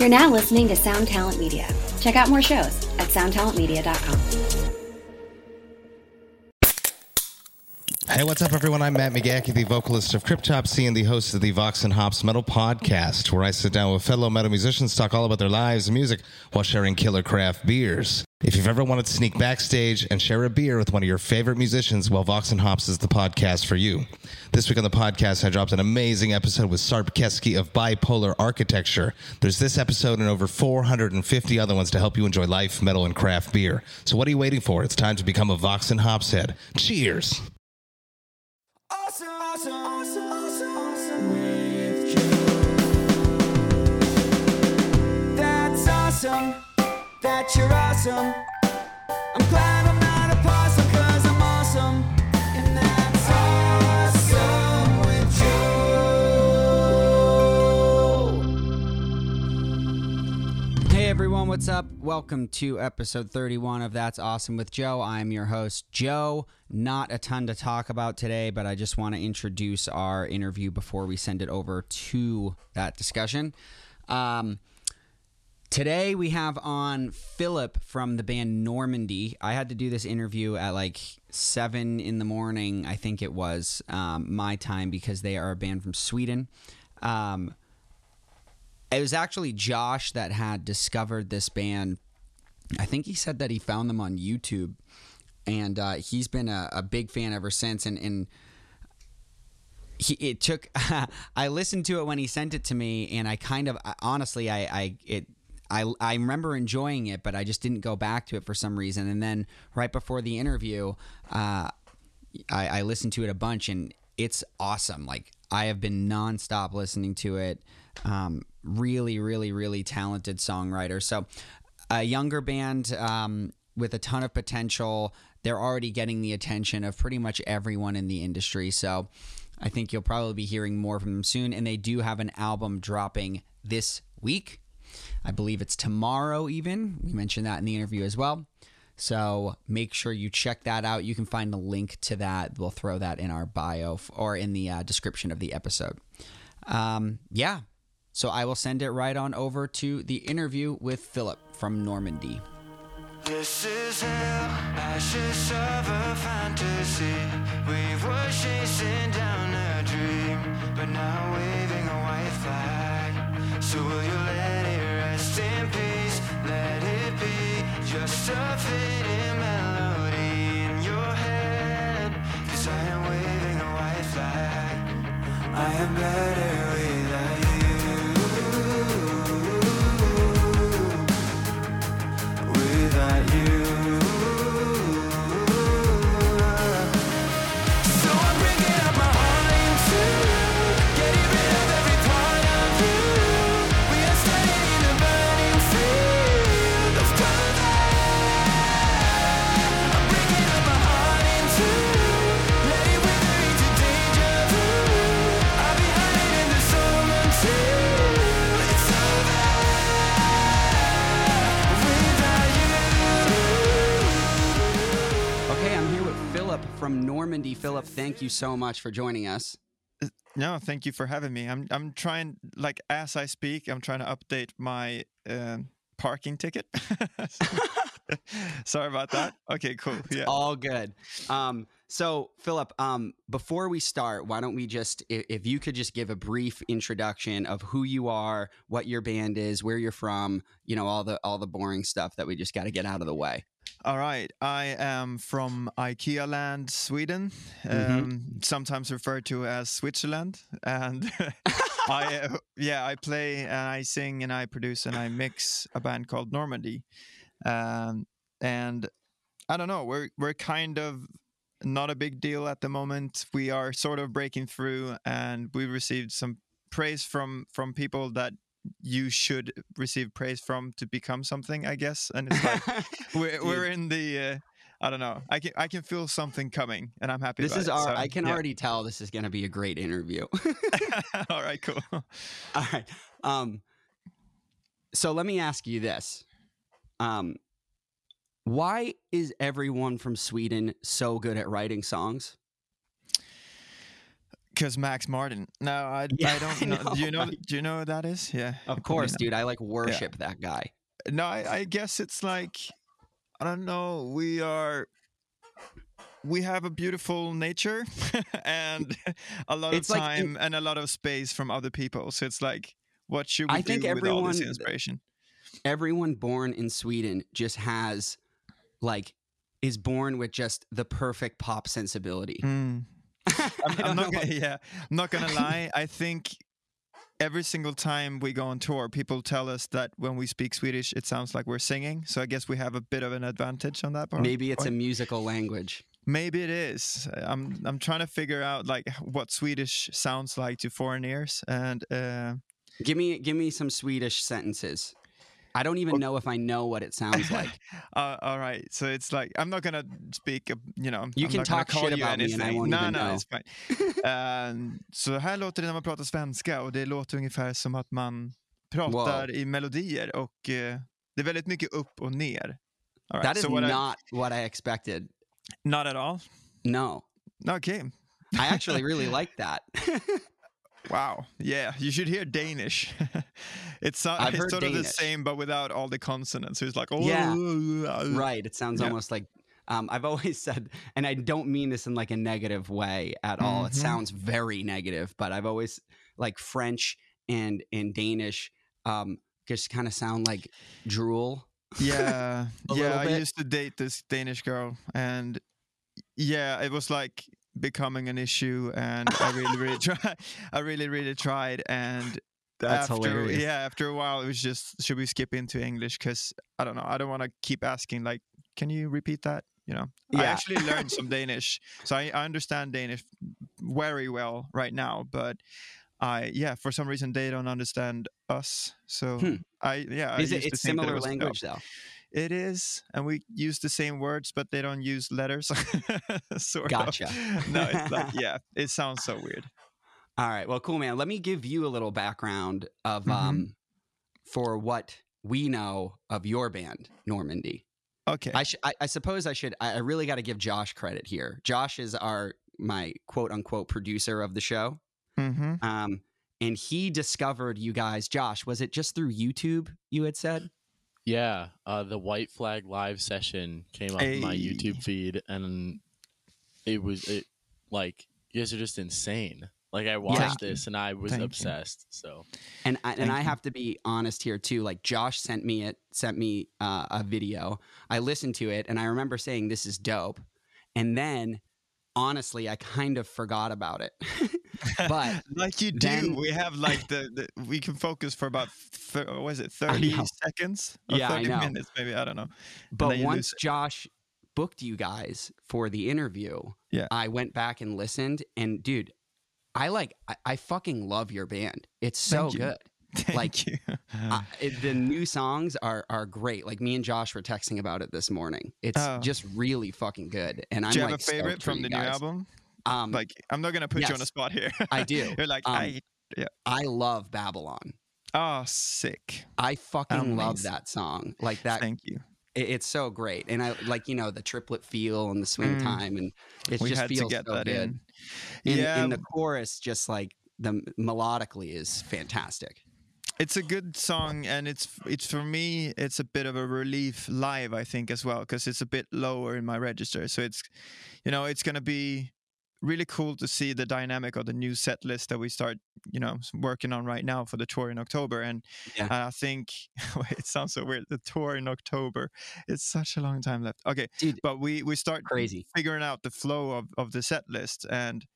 You're now listening to Sound Talent Media. Check out more shows at soundtalentmedia.com. Hey, what's up, everyone? I'm Matt McGachy, the vocalist of Cryptopsy and the host of the Vox and Hops Metal Podcast, where I sit down with fellow metal musicians, talk all about their lives and music while sharing killer craft beers. If you've ever wanted to sneak backstage and share a beer with one of your favorite musicians, well, Vox and Hops is the podcast for you. This week on the podcast, I dropped an amazing episode with Sarp Keski of Bipolar Architecture. There's this episode and over 450 other ones to help you enjoy life, metal, and craft beer. So what are you waiting for? It's time to become a Vox and Hops head. Cheers! Awesome, awesome, awesome, That you're awesome. I'm glad I'm not a possum cause I'm awesome. And that's awesome with. Hey everyone, what's up? Welcome to episode 31 of That's Awesome with Joe. I'm your host, Joe. Not a ton to talk about today, but I just want to introduce our interview before we send it over to that discussion. Um, today we have on Philip from the band Normandie. I had to do this interview at like seven in the morning, I think it was um, my time, because they are a band from Sweden. Um, it was actually Josh that had discovered this band. I think he said that he found them on YouTube, and uh, he's been a, a big fan ever since. And, and he, it took. I listened to it when he sent it to me, and I kind of honestly, I, I it. I, I remember enjoying it, but I just didn't go back to it for some reason. And then right before the interview, uh, I, I listened to it a bunch, and it's awesome. Like I have been nonstop listening to it. Um, really, really, really talented songwriter. So, a younger band um, with a ton of potential. They're already getting the attention of pretty much everyone in the industry. So, I think you'll probably be hearing more from them soon. And they do have an album dropping this week. I believe it's tomorrow, even. We mentioned that in the interview as well. So make sure you check that out. You can find the link to that. We'll throw that in our bio or in the uh, description of the episode. Um, yeah. So I will send it right on over to the interview with Philip from Normandie. This is hell, ashes of a fantasy. We were chasing down a dream, but now waving a white flag. So will you I am waving a white flag. I am better from Normandie. Philip, thank you so much for joining us. No, thank you for having me. I'm I'm trying like as I speak, I'm trying to update my um, parking ticket. Sorry about that. Okay, cool. Yeah. All good. Um, so, Philip, um, before we start, why don't we just, if, if you could just give a brief introduction of who you are, what your band is, where you're from, you know, all the all the boring stuff that we just got to get out of the way. All right. I am from IKEA land, Sweden, Mhm. um, sometimes referred to as Switzerland. And I, uh, yeah, I play and I sing and I produce and I mix a band called Normandie. Um, and I don't know, we're we're kind of not a big deal at the moment. We are sort of breaking through, and we received some praise from from people that you should receive praise from to become something, I guess. And it's like we're we're in the uh, I don't know. I can I can feel something coming, and I'm happy. This about is it, our. so, I can yeah. already tell this is going to be a great interview. All right, cool. All right. Um, so let me ask you this: um, Why is everyone from Sweden so good at writing songs? Because Max Martin. No, I, Yeah, I don't I know. know, Do you know? right? Do you know who that is? Yeah. Of course, dude. I like worship that guy. No, I, I guess it's like I don't know. We are we have a beautiful nature and a lot It's of like time and a lot of space from other people. So it's like, what should we I think do with all this everyone- inspiration? Everyone born in Sweden just has like is born with just the perfect pop sensibility. Mm. I'm, I'm not gonna, yeah, I'm not gonna lie. I think every single time we go on tour, people tell us that when we speak Swedish, it sounds like we're singing. So I guess we have a bit of an advantage on that part. Maybe it's a musical language. Maybe it is. I'm I'm trying to figure out like what Swedish sounds like to foreign ears, and uh, Give me give me some Swedish sentences. I don't even know if I know what it sounds like. uh, all right. So it's like I'm not gonna speak. uh, You know, You I'm can talk shit about me and I won't no, even no, know. it's fine. Um, så här låter det när man pratar svenska och det låter ungefär som att man pratar i melodier och eh, det är väldigt mycket upp och ner. Right. That is so what I- not what I expected. not at all. No. Okay. I actually really like that. Wow. Yeah, you should hear Danish. it's I've it's sort of the same, but without all the consonants. So it's like, oh, Yeah. right. right. It sounds Yeah. almost like um, I've always said, and I don't mean this in like a negative way at all. It Mhm. sounds very negative, but I've always like French and and Danish um, just kind of sound like drool. Yeah, yeah. I used to date this Danish girl, and yeah, it was like becoming an issue, and I really, really tried. I really, really tried, and That's after, hilarious. Yeah, after a while, it was just, should we skip into English? Because I don't know, I don't want to keep asking. Like, can you repeat that? You know, I actually learned some Danish, so I, I understand Danish very well right now, but. I yeah, for some reason they don't understand us. So Hmm. I yeah, I Is it, it's similar dope. language though. It is, and we use the same words, but they don't use letters. sort Gotcha. of. No, it's like yeah, it sounds so weird. All right. Well, cool, man. Let me give you a little background of Mhm. um for what we know of your band, Normandie. Okay. I, sh- I I suppose I should. I I really got to give Josh credit here. Josh is our my quote unquote producer of the show. mm-hmm. Um, and he discovered you guys. Josh, was it just through YouTube? You had said. Yeah, uh, the White Flag live session came up in my YouTube feed, and it was it like you guys are just insane. Like I watched this and I was Thank you. obsessed. So And I, and Thank I you. have to be honest here too. Like Josh sent me it, sent me uh, a video. I listened to it, and I remember saying, "This is dope." And then, honestly, I kind of forgot about it. but like you do, then- we have like the, the we can focus for about th- what was it thirty seconds or Yeah, I thirty know. minutes maybe I don't know. but once. Josh booked you guys for the interview, Yeah. I went back and listened, and dude, I like, I, I fucking love your band. It's so good. Thank Like, you. I, it- the new songs are are great. Like me and Josh were texting about it this morning. It's Oh. just really fucking good. And I'm do you have like a favorite from the new album? Um, Like I'm not gonna put you on yes. the spot here. I do. You're like Um, I I love Babylon. oh sick. I fucking love that song. Like that, Thank you. it- it's so great. And I like you know the triplet feel and the swing Mm. time, and it we just feels get so that good. in. And, yeah, and the chorus, just like the melodically, is fantastic. It's a good song and it's it's for me it's a bit of a relief live i think as well because it's a bit lower in my register. So it's you know it's going to be really cool to see the dynamic of the new set list that we start you know working on right now for the tour in october. And Yeah. and i think it sounds so weird. The tour in october. It's such a long time left. Okay Dude, but we we start crazy. figuring out the flow of, of the set list and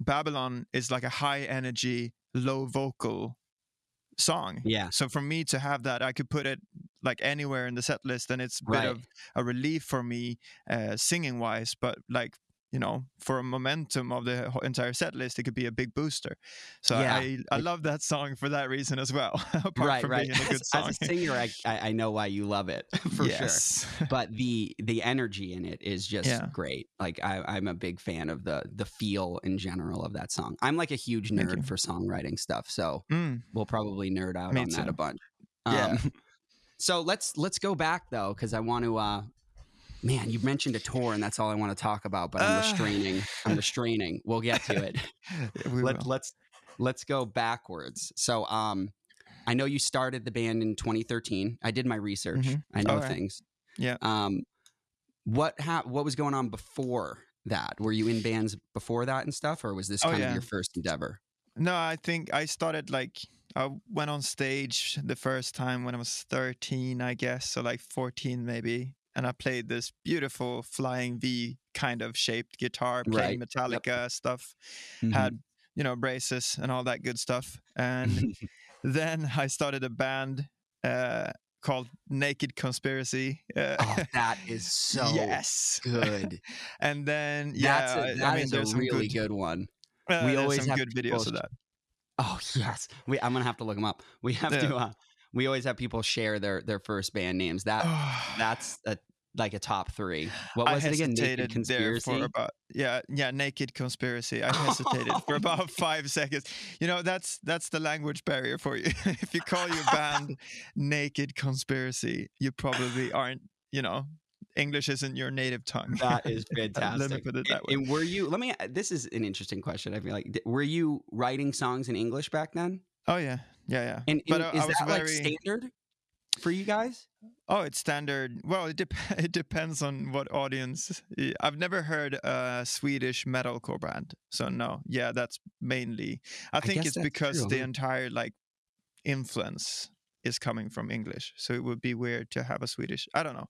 babylon is like a high energy low vocal song Yeah. so for me to have that i could put it like anywhere in the set list and it's a bit Right. of a relief for me uh, singing wise but like you know for a momentum of the entire set list it could be a big booster so Yeah. i i love that song for that reason as well apart right, from right. being a good As, as a singer, I, I know why you love it for sure. yes but the the energy in it is just Yeah. great. Like I, I'm a big fan of the the feel in general of that song. I'm like a huge nerd for songwriting stuff, so Mm, we'll probably nerd out Me on that a bunch. Yeah. Um, so let's let's go back though, because I want to uh, man, you mentioned a tour, and that's all I want to talk about. But I'm Uh. restraining. I'm restraining. We'll get to it. Let, will. let's let's go backwards. So, um, I know you started the band in 2013. I did my research. Mhm. I know Alright. things. Yeah. Um, what ha- what was going on before that? Were you in bands before that and stuff, or was this Oh, kind of your first endeavor? No, I think I started like I went on stage the first time when I was 13, I guess, so like 14 maybe, and I played this beautiful flying V kind of shaped guitar, playing Right. Yep. Metallica stuff, Mhm. had you know braces and all that good stuff, and then I started a band uh, called Naked Conspiracy. Uh, oh, that is so yes, good. and then That's yeah, a, I- that I mean, is there's a really good, good one. uh, we always some have good videos of that. Oh yes, we, I'm gonna have to look them up. We have Yeah. to. Uh, we always have people share their their first band names. That that's a, like a top three. What was I it again? Naked there Conspiracy. for about yeah yeah naked conspiracy. I hesitated for about five seconds. You know that's that's the language barrier for you. if you call your band Naked Conspiracy, you probably aren't. You know, English isn't your native tongue. That is fantastic. Let me put it that way. And were you? Let me. This is an interesting question. I feel like were you writing songs in English back then? Oh yeah, yeah, yeah. And, But and I- is I that like standard for you guys? Oh, it's standard. Well, it, dep- it depends on what audience. I've never heard a Swedish metalcore band, so no. Yeah, that's mainly. I think guess it's because true, the entire like influence is coming from English, so it would be weird to have a Swedish. I don't know.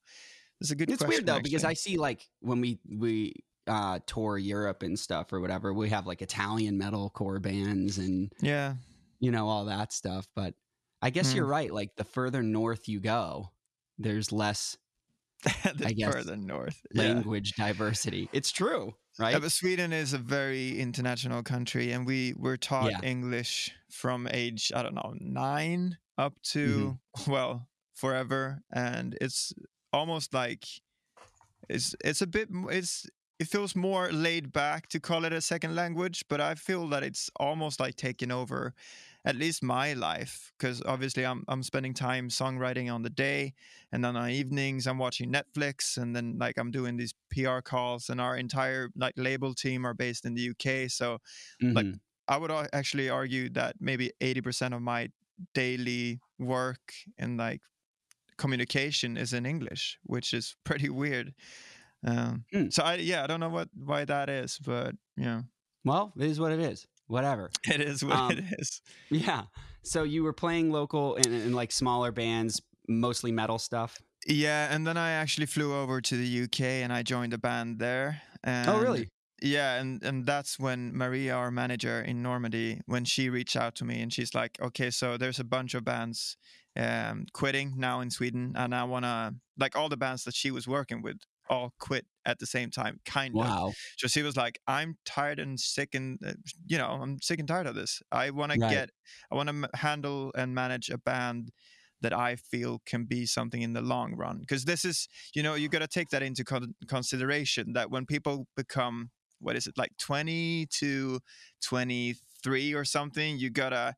It's a good It's question. weird though because I see like when we we uh tour Europe and stuff or whatever, we have like Italian metalcore bands and yeah, you know all that stuff. But I guess Hmm. you're right. Like the further north you go, there's less the I guess further north. Yeah. language diversity. It's true, right? Yeah, but Sweden is a very international country, and we were taught Yeah. English from age I don't know nine up to Mm-hmm. well forever, and it's almost like it's it's a bit it's it feels more laid back to call it a second language, but I feel that it's almost like taking over at least my life because obviously I'm I'm spending time songwriting on the day and then on evenings I'm watching Netflix and then like I'm doing these PR calls and our entire like label team are based in the UK so like, Mhm. I would actually argue that maybe 80% of my daily work and like communication is in English which is pretty weird um, Hmm. so I yeah I don't know what why that is but yeah well, it is what it is. Whatever. it is what Um, it is Yeah. So you were playing local in, in like smaller bands, mostly metal stuff. Yeah, and then I actually flew over to the UK and I joined a band there. And oh, really? Yeah, and and that's when Maria, our manager in Normandie, when she reached out to me and she's like, "Okay, so there's a bunch of bands um, quitting now in Sweden, and I wanna like all the bands that she was working with all quit at the same time, kind of. Wow. So she was like, "I'm tired and sick, and uh, you know, I'm sick and tired of this. I want to get, I want to m- handle and manage a band that I feel can be something in the long run. Because this is, you know, you got to take that into con- consideration. That when people become, what is it, like 20 to 23 or something, you gotta,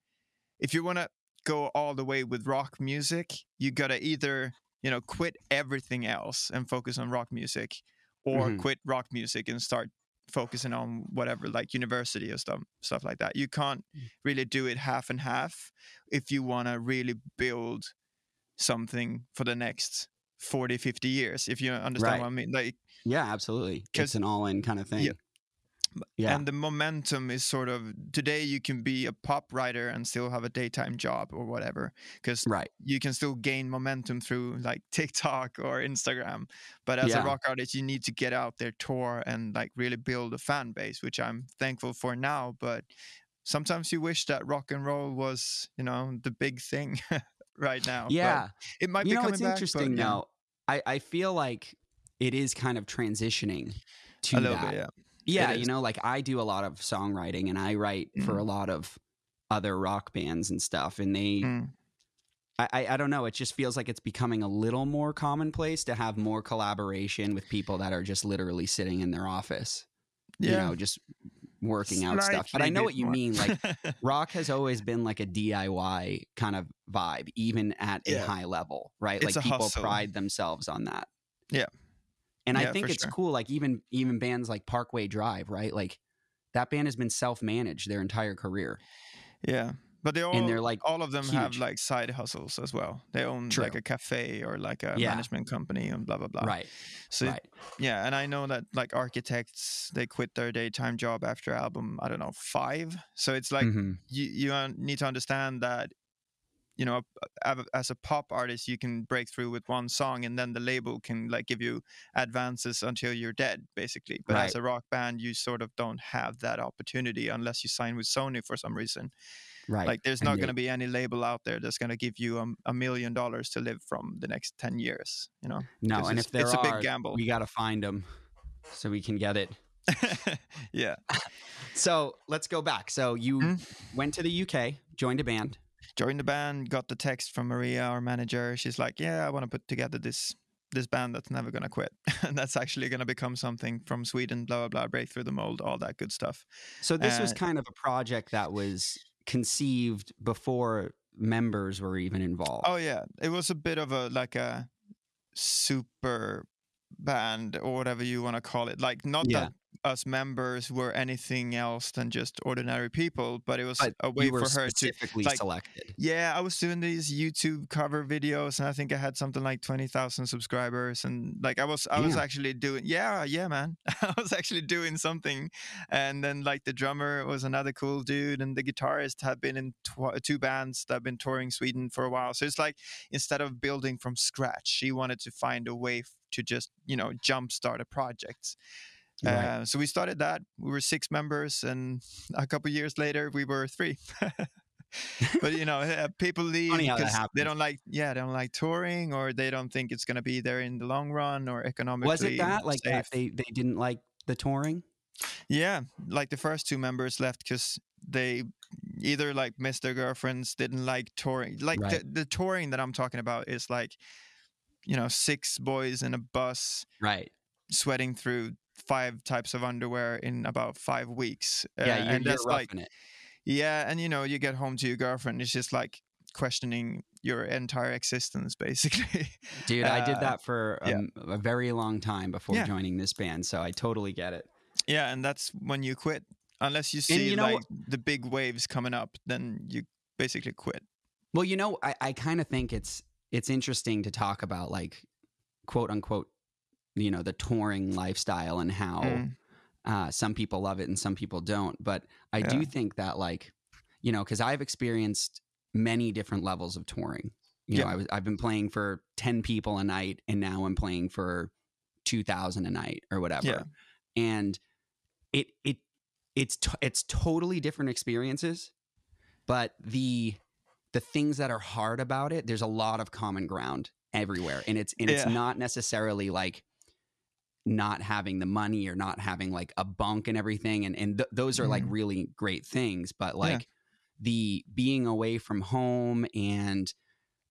if you want to go all the way with rock music, you gotta either, you know, quit everything else and focus on rock music, or Mhm. quit rock music and start focusing on whatever like university or stuff stuff like that you can't really do it half and half if you want to really build something for the next 40 50 years if you understand Right. what i mean like Yeah, absolutely. It's an all-in kind of thing. Yeah. Yeah. and the momentum is sort of today you can be a pop writer and still have a daytime job or whatever because right. you can still gain momentum through like TikTok or Instagram. But as Yeah. a rock artist, you need to get out there, tour, and like really build a fan base, which I'm thankful for now. But sometimes you wish that rock and roll was, you know, the big thing right now. But Yeah. it might you be know, coming it's back. interesting but, yeah, now. I, I feel like it is kind of transitioning to a little that. bit, yeah. Yeah, you know, like I do a lot of songwriting and I write for Mhm. a lot of other rock bands and stuff. And they, Mm. I, I, I don't know, it just feels like it's becoming a little more commonplace to have more collaboration with people that are just literally sitting in their office, you know, just working out stuff. But I know what you more. mean. Like rock has always been like a DIY kind of vibe, even at a high level, right? It's like people hustle. pride themselves on that. Yeah. And I think it's sure. cool. Like even even bands like Parkway Drive, right? Like that band has been self managed their entire career. Yeah, but they all and they're, like, all of them have like side hustles as well. They own True. like a cafe or like a Yeah. management company and blah blah blah. Right. So right. yeah, and I know that like architects they quit their daytime job after album I don't know five. So it's like Mhm. you you need to understand that you know as a pop artist you can break through with one song and then the label can like give you advances until you're dead basically but as a rock band you sort of don't have that opportunity unless you sign with sony for some reason Right. like there's not going to be any label out there that's going to give you a, a million dollars to live from the next 10 years you know no, and it's, if there it's a big gamble we got to find them so we can get it. yeah So let's go back. So you Mhm. went to the UK, joined a band. Joined the band got the text from maria our manager. She's like yeah i want to put together this this band that's never to quit. And that's actually to become something from sweden blah blah blah break through the mold all that good stuff. So this was Uh, kind of a project that was conceived before members were even involved. oh yeah. It was a bit of a like a super band or whatever you want to call it. Like not Yeah. that us members were anything else than just ordinary people but it was but a way for her to like, selected. Yeah, I was doing these YouTube cover videos, and I think I had something like twenty thousand subscribers, and like I was, I was actually doing, yeah, yeah, man, I was actually doing something, and then like the drummer was another cool dude, and the guitarist had been in tw- two bands that have been touring Sweden for a while, so it's like instead of building from scratch, she wanted to find a way to just you know jumpstart a project. Right. Uh, so we started that. We were six members, and a couple years later, we were three. but you know, uh, people leave Funny how that because they don't like, yeah, they don't like touring, or they don't think it's going to be there in the long run, or economically. Was it that like that they they didn't like the touring? Yeah, like the first two members left because they either like missed their girlfriends, didn't like touring. Like Right. the, the touring that I'm talking about is like, you know, six boys in a bus Right. sweating through five types of underwear in about five weeks. Yeah, Uh, you're, and you're that's like, it. yeah, and you know, you get home to your girlfriend, it's just like questioning your entire existence, basically. Dude, I did uh, that for yeah. um, a very long time before Yeah. joining this band, so I totally get it. yeah, and that's when you quit. Unless you see you know like the big waves coming up, then you basically quit. Well, you know, I, I kind of think it's it's interesting to talk about like quote unquote, you know, the touring lifestyle and how Mm. uh, some people love it and some people don't. But I Yeah. do think that like, you know, because I've experienced many different levels of touring. You know, I was I've been playing for ten people a night, and now I'm playing for two thousand a night or whatever. Yeah. And it it it's t- it's totally different experiences, but the the things that are hard about it, there's a lot of common ground everywhere, and it's and it's Yeah. not necessarily like not having the money or not having like a bunk and everything and and th- those are like Mhm. really great things but like the being away from home and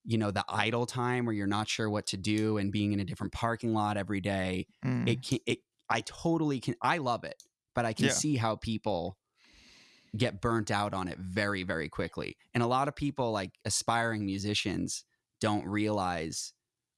you know the idle time where you're not sure what to do and being in a different parking lot every day Mm. it can it i totally can i love it but i can Yeah. see how people get burnt out on it very very quickly and a lot of people like aspiring musicians don't realize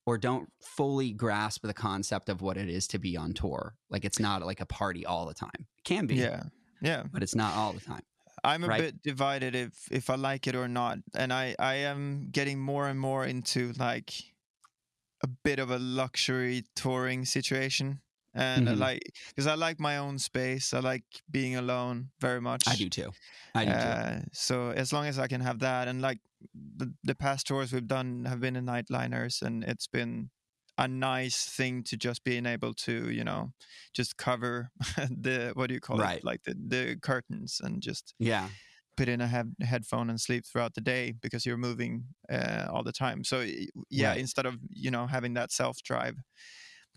or don't fully grasp the concept of what it is to be on tour like it's not like a party all the time it can be yeah, yeah. but it's not all the time I'm a right? bit divided if if I like it or not, and I I am getting more and more into like a bit of a luxury touring situation, and I Mhm. like because I like my own space. I like being alone very much. i do too i do too Uh, so as long as I can have that, and like the the past tours we've done have been in nightliners, and it's been a nice thing to just being able to you know just cover the what do you call Right. it like the the curtains and just yeah put in a head headphone and sleep throughout the day because you're moving uh, all the time. So yeah, Right. instead of you know having that self drive,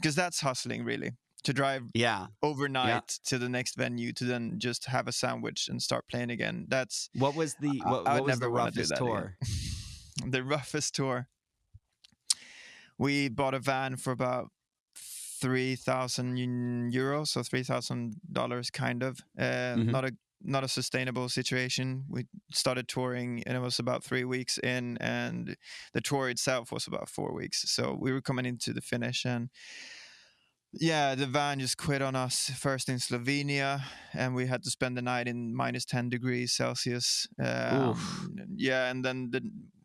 because that's hustling really to drive yeah overnight to the next venue to then just have a sandwich and start playing again. That's what was the what, what was the roughest tour the roughest tour. We bought a van for about three thousand euros, so three thousand dollars, kind of. Uh, Mhm. Not a not a sustainable situation. We started touring, and it was about three weeks in, and the tour itself was about four weeks. So we were coming into the finish, and yeah, the van just quit on us first in Slovenia, and we had to spend the night in minus ten degrees Celsius. Um, yeah, and then the,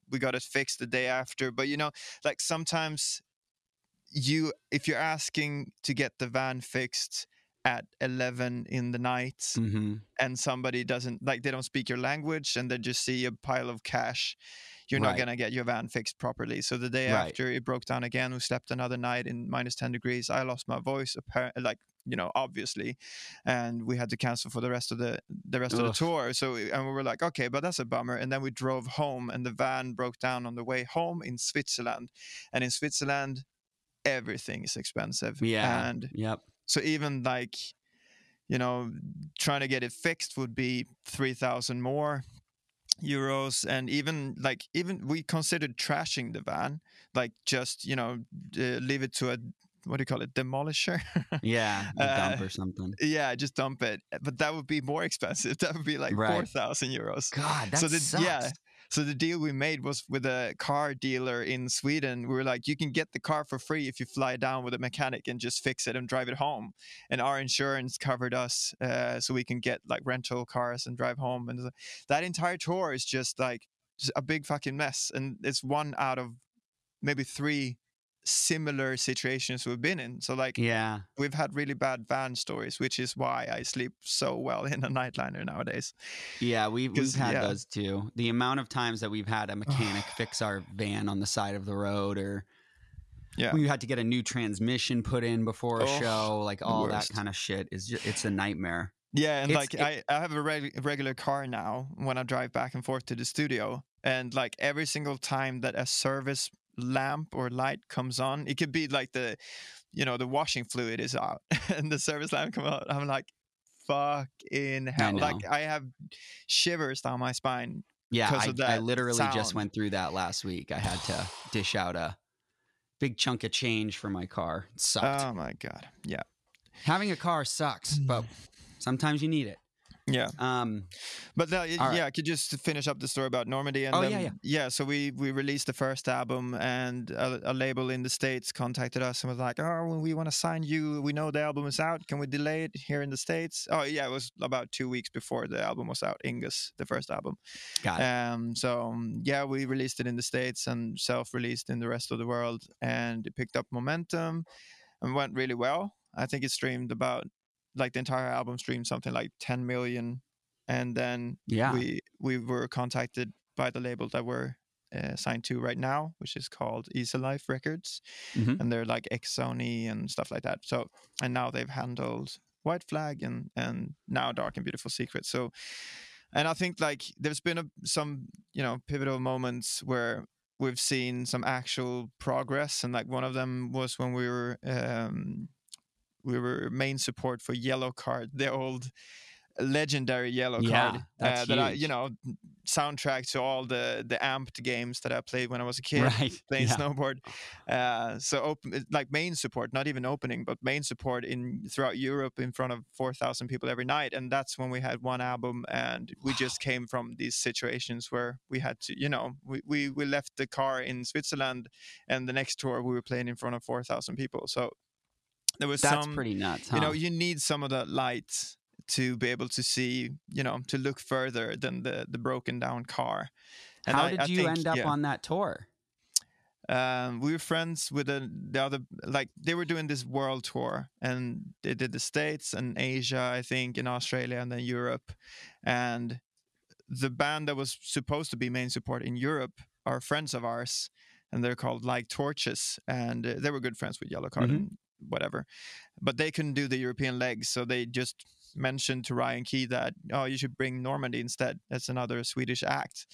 we got it fixed the day after. But you know, like sometimes you, if you're asking to get the van fixed at 11 in the night Mm-hmm. and somebody doesn't like they don't speak your language and they just see a pile of cash you're not going to get your van fixed properly so the day Right. after it broke down again we slept another night in minus 10 degrees i lost my voice apparently like you know obviously and we had to cancel for the rest of the the rest of the tour so and we were like okay but that's a bummer and then we drove home and the van broke down on the way home in switzerland and in switzerland everything is expensive Yeah. and Yep. So even like, you know, trying to get it fixed would be three thousand more euros, and even like even we considered trashing the van, like just you know uh, leave it to a what do you call it demolisher. Yeah. A dump Uh, or something. yeah, just dump it. But that would be more expensive. That would be like Right. four thousand euros. God, that so the, sucks. yeah. So the deal we made was with a car dealer in Sweden. We were like, you can get the car for free if you fly down with a mechanic and just fix it and drive it home. And our insurance covered us, uh, so we can get like rental cars and drive home. And that entire tour is just like just a big fucking mess. And it's one out of maybe three similar situations we've been in. So like Yeah. we've had really bad van stories, which is why I sleep so well in a nightliner nowadays. Yeah, we've, we've had yeah. those too. The amount of times that we've had a mechanic fix our van on the side of the road, or Yeah. we had to get a new transmission put in before a Oh, show, like all that kind of shit is just, it's a nightmare. Yeah, and It's- like it- I, I have a reg- regular car now when I drive back and forth to the studio, and like every single time that a service lamp or light comes on, it could be like the, you know, the washing fluid is out, and the service lamp come out. I'm like, fucking hell! Like. I have shivers down my spine. Yeah, I, I literally just went through that last week. I had to dish out a big chunk of change for my car. It sucked. Oh my god! Yeah, Having a car sucks, but sometimes you need it. Yeah. Um, But no, y- All right. yeah, I could just finish up the story about Normandie. And Oh, then, yeah, yeah. So we we released the first album, and a, a label in the states contacted us and was like, "Oh, we want to sign you. We know the album is out. Can we delay it here in the states?" Oh, yeah, it was about two weeks before the album was out. Inguz, the first album. got it. Um, so um, yeah, we released it in the states and self-released in the rest of the world, and it picked up momentum and went really well. I think it streamed about like the entire album streamed something like 10 million, and then Yeah. we we were contacted by the label that we're uh, signed to right now, which is called Easy Life Records, Mhm. and they're like ex Sony and stuff like that. So and now they've handled White Flag and and now Dark and Beautiful Secret. So and I think like there's been a, some you know pivotal moments where we've seen some actual progress, and like one of them was when we were um, we were main support for Yellowcard, the old legendary Yellow Yeah, Card that's uh, that I you know soundtrack to all the the amped games that I played when I was a kid right. playing yeah. snowboard. Uh, so open like main support, not even opening, but main support in throughout Europe in front of four thousand people every night. And that's when we had one album, and we just came from these situations where we had to, you know, we we, we left the car in Switzerland, and the next tour we were playing in front of four thousand people. So there was That's some, pretty nuts. Huh? you know, you need some of that light to be able to see, you know, to look further than the the broken down car. And How I- did I you think- end up yeah on that tour? um, we were friends with the, the other like they were doing this world tour and they did the states and asia i think in australia and then europe and the band that was supposed to be main support in europe are friends of ours and they're called like torches and uh, they were good friends with yellowcard Mhm. and whatever but they couldn't do the european legs so they just mentioned to ryan key that oh you should bring normandie instead that's another swedish act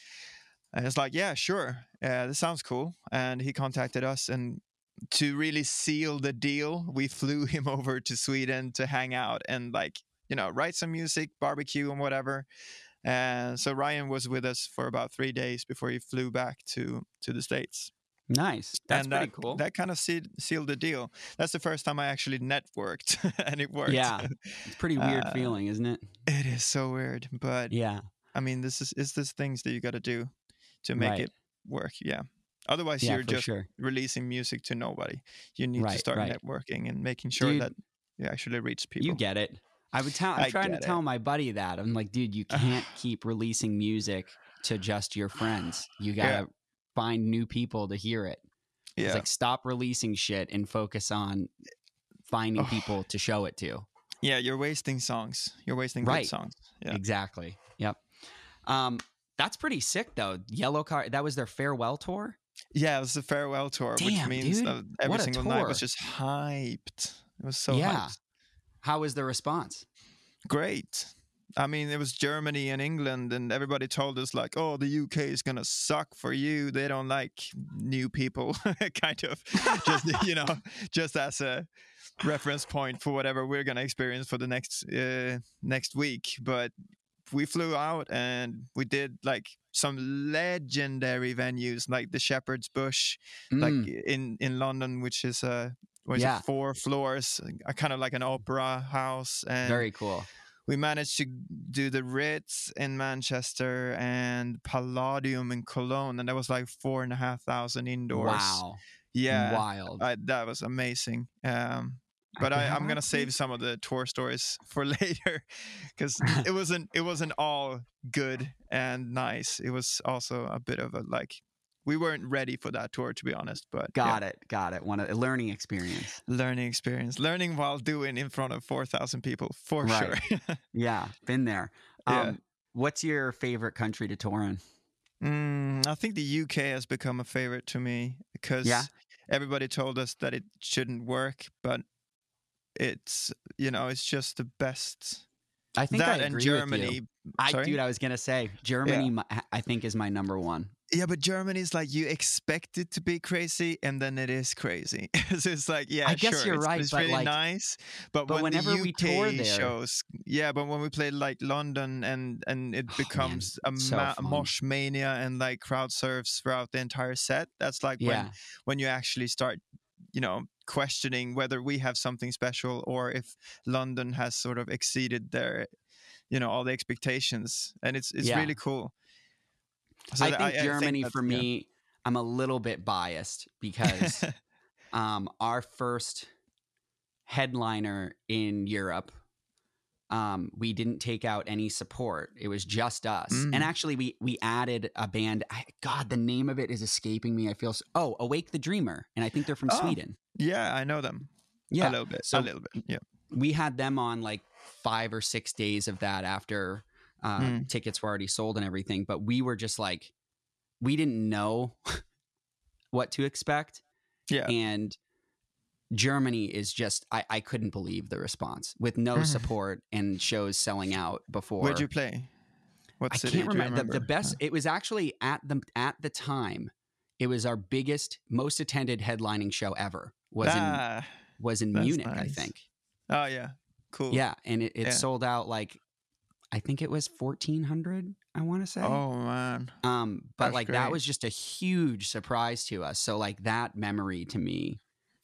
and it's like, yeah, sure. Uh, this sounds cool. And he contacted us. And to really seal the deal, we flew him over to Sweden to hang out and, like, you know, write some music, barbecue, and whatever. And so Ryan was with us for about three days before he flew back to to the States. Nice. That's and pretty that, cool. That kind of sealed, sealed the deal. That's the first time I actually networked and it worked. Yeah. It's a pretty weird Uh, feeling, isn't it? It is so weird. But Yeah. I mean, this is is this things that you got to do to make Right. it work. Yeah. Otherwise, Yeah, you're just sure. releasing music to nobody. You need to start right. networking and making sure Dude, that you actually reach people. You get it. I would tell. I'm trying to tell it. my buddy that. I'm like, dude, you can't keep releasing music to just your friends. You gotta Yeah. Find new people to hear it. It's like stop releasing shit and focus on finding Oh. people to show it to. yeah. You're wasting songs. You're wasting Right. good songs. Yeah. Exactly. Yep. Um, that's pretty sick though. Yellowcard. That was their farewell tour. Yeah, it was the farewell tour, which means dude. that every a single night was just hyped. It was so Yeah. hyped. How was the response? Great. I mean, it was Germany and England, and everybody told us like, "Oh, the UK is gonna suck for you. They don't like new people." kind of, just you know, just as a reference point for whatever we're gonna experience for the next uh, next week. But we flew out and we did like some legendary venues, like the Shepherd's Bush, like Mm, in in London, which is uh, what is Yeah. it, four floors, uh, kind of like an opera house, and very cool. We managed to do the Ritz in Manchester and Palladium in Cologne, and that was like four and a half thousand indoors. Wow. Yeah, Wild. I, that was amazing. Um, but I, I'm gonna save some of the tour stories for later because it wasn't it wasn't all good and nice. It was also a bit of a like we weren't ready for that tour to be honest. But yeah, Got it. Got it. One a learning experience. learning experience, learning while doing in front of four thousand people for Right. sure. Yeah, been there. Yeah. Um, what's your favorite country to tour in? Mm, I think the UK has become a favorite to me because Yeah? everybody told us that it shouldn't work, but it's you know it's just the best. I think that I and agree with you. Germany. I, dude, I was gonna say Germany. mi- I think is my number one. Yeah, but Germany is like you expect it to be crazy, and then it is crazy. so it's like, yeah, I guess sure, you're it's, right, It's really like- nice, but, but when whenever the UK we tour there- shows, yeah, but when we play like London and and it Oh, man, becomes a so ma- mosh mania and like crowd surfs throughout the entire set, that's like Yeah, when when you actually start, you know, questioning whether we have something special or if London has sort of exceeded their, you know, all the expectations, and it's it's Yeah. really cool. So I think Germany that's- for yeah. me. I'm a little bit biased because um, our first headliner in Europe, um, we didn't take out any support. It was just us. Mm. And actually, we we added a band. I, God, the name of it is escaping me. I feel so, oh, Awake the Dreamer, and I think they're from Oh, Sweden. Yeah, I know them. Yeah, a little bit. So- a little bit. Yeah. we had them on like five or six days of that after uh, Mm. tickets were already sold and everything. But we were just like, we didn't know what to expect. Yeah. And Germany is just, I, I couldn't believe the response with no Mhm. support and shows selling out before. Where'd you play? What I can't you remember. The, the best. It was actually at the at the time. It was our biggest, most attended headlining show ever. Was in ah. was in Munich, I think. Oh yeah. Cool. Yeah, and it, it Yeah. sold out like I think it was fourteen hundred. I want to say. Oh man. um, but that's like that was just a huge surprise to us. So like that memory to me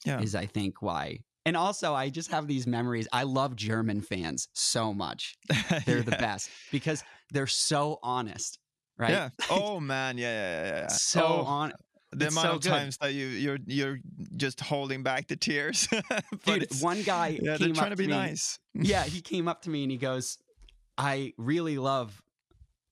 Yeah. is I think why. And also, I just have these memories. I love German fans so much. They're the best because they're so honest, right? Yeah. Oh man. Yeah. Yeah. Yeah. yeah. So oh, on, the it's amount so of good. times that you you're you're just holding back the tears. but dude. One guy yeah, they're came trying up to be me. nice. yeah, he came up to me and he goes, I really love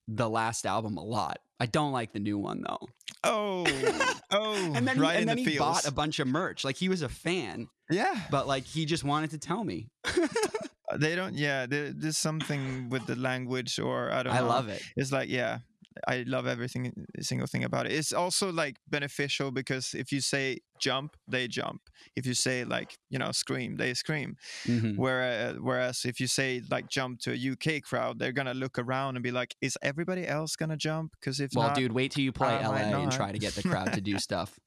the last album a lot. I don't like the new one though. Oh. Oh. And then, he, and in then the he feels. bought a bunch of merch. Like he was a fan, yeah. but like he just wanted to tell me. Uh, They don't. Yeah. There, there's something with the language, or I don't. I know. love it. it's like yeah i love everything single thing about it it's also like beneficial because if you say jump they jump if you say like you know scream they scream Mhm. whereas whereas if you say like jump to a uk crowd they're gonna look around and be like is everybody else gonna jump because if Well, not dude, wait till you play I LA and try to get the crowd to do stuff.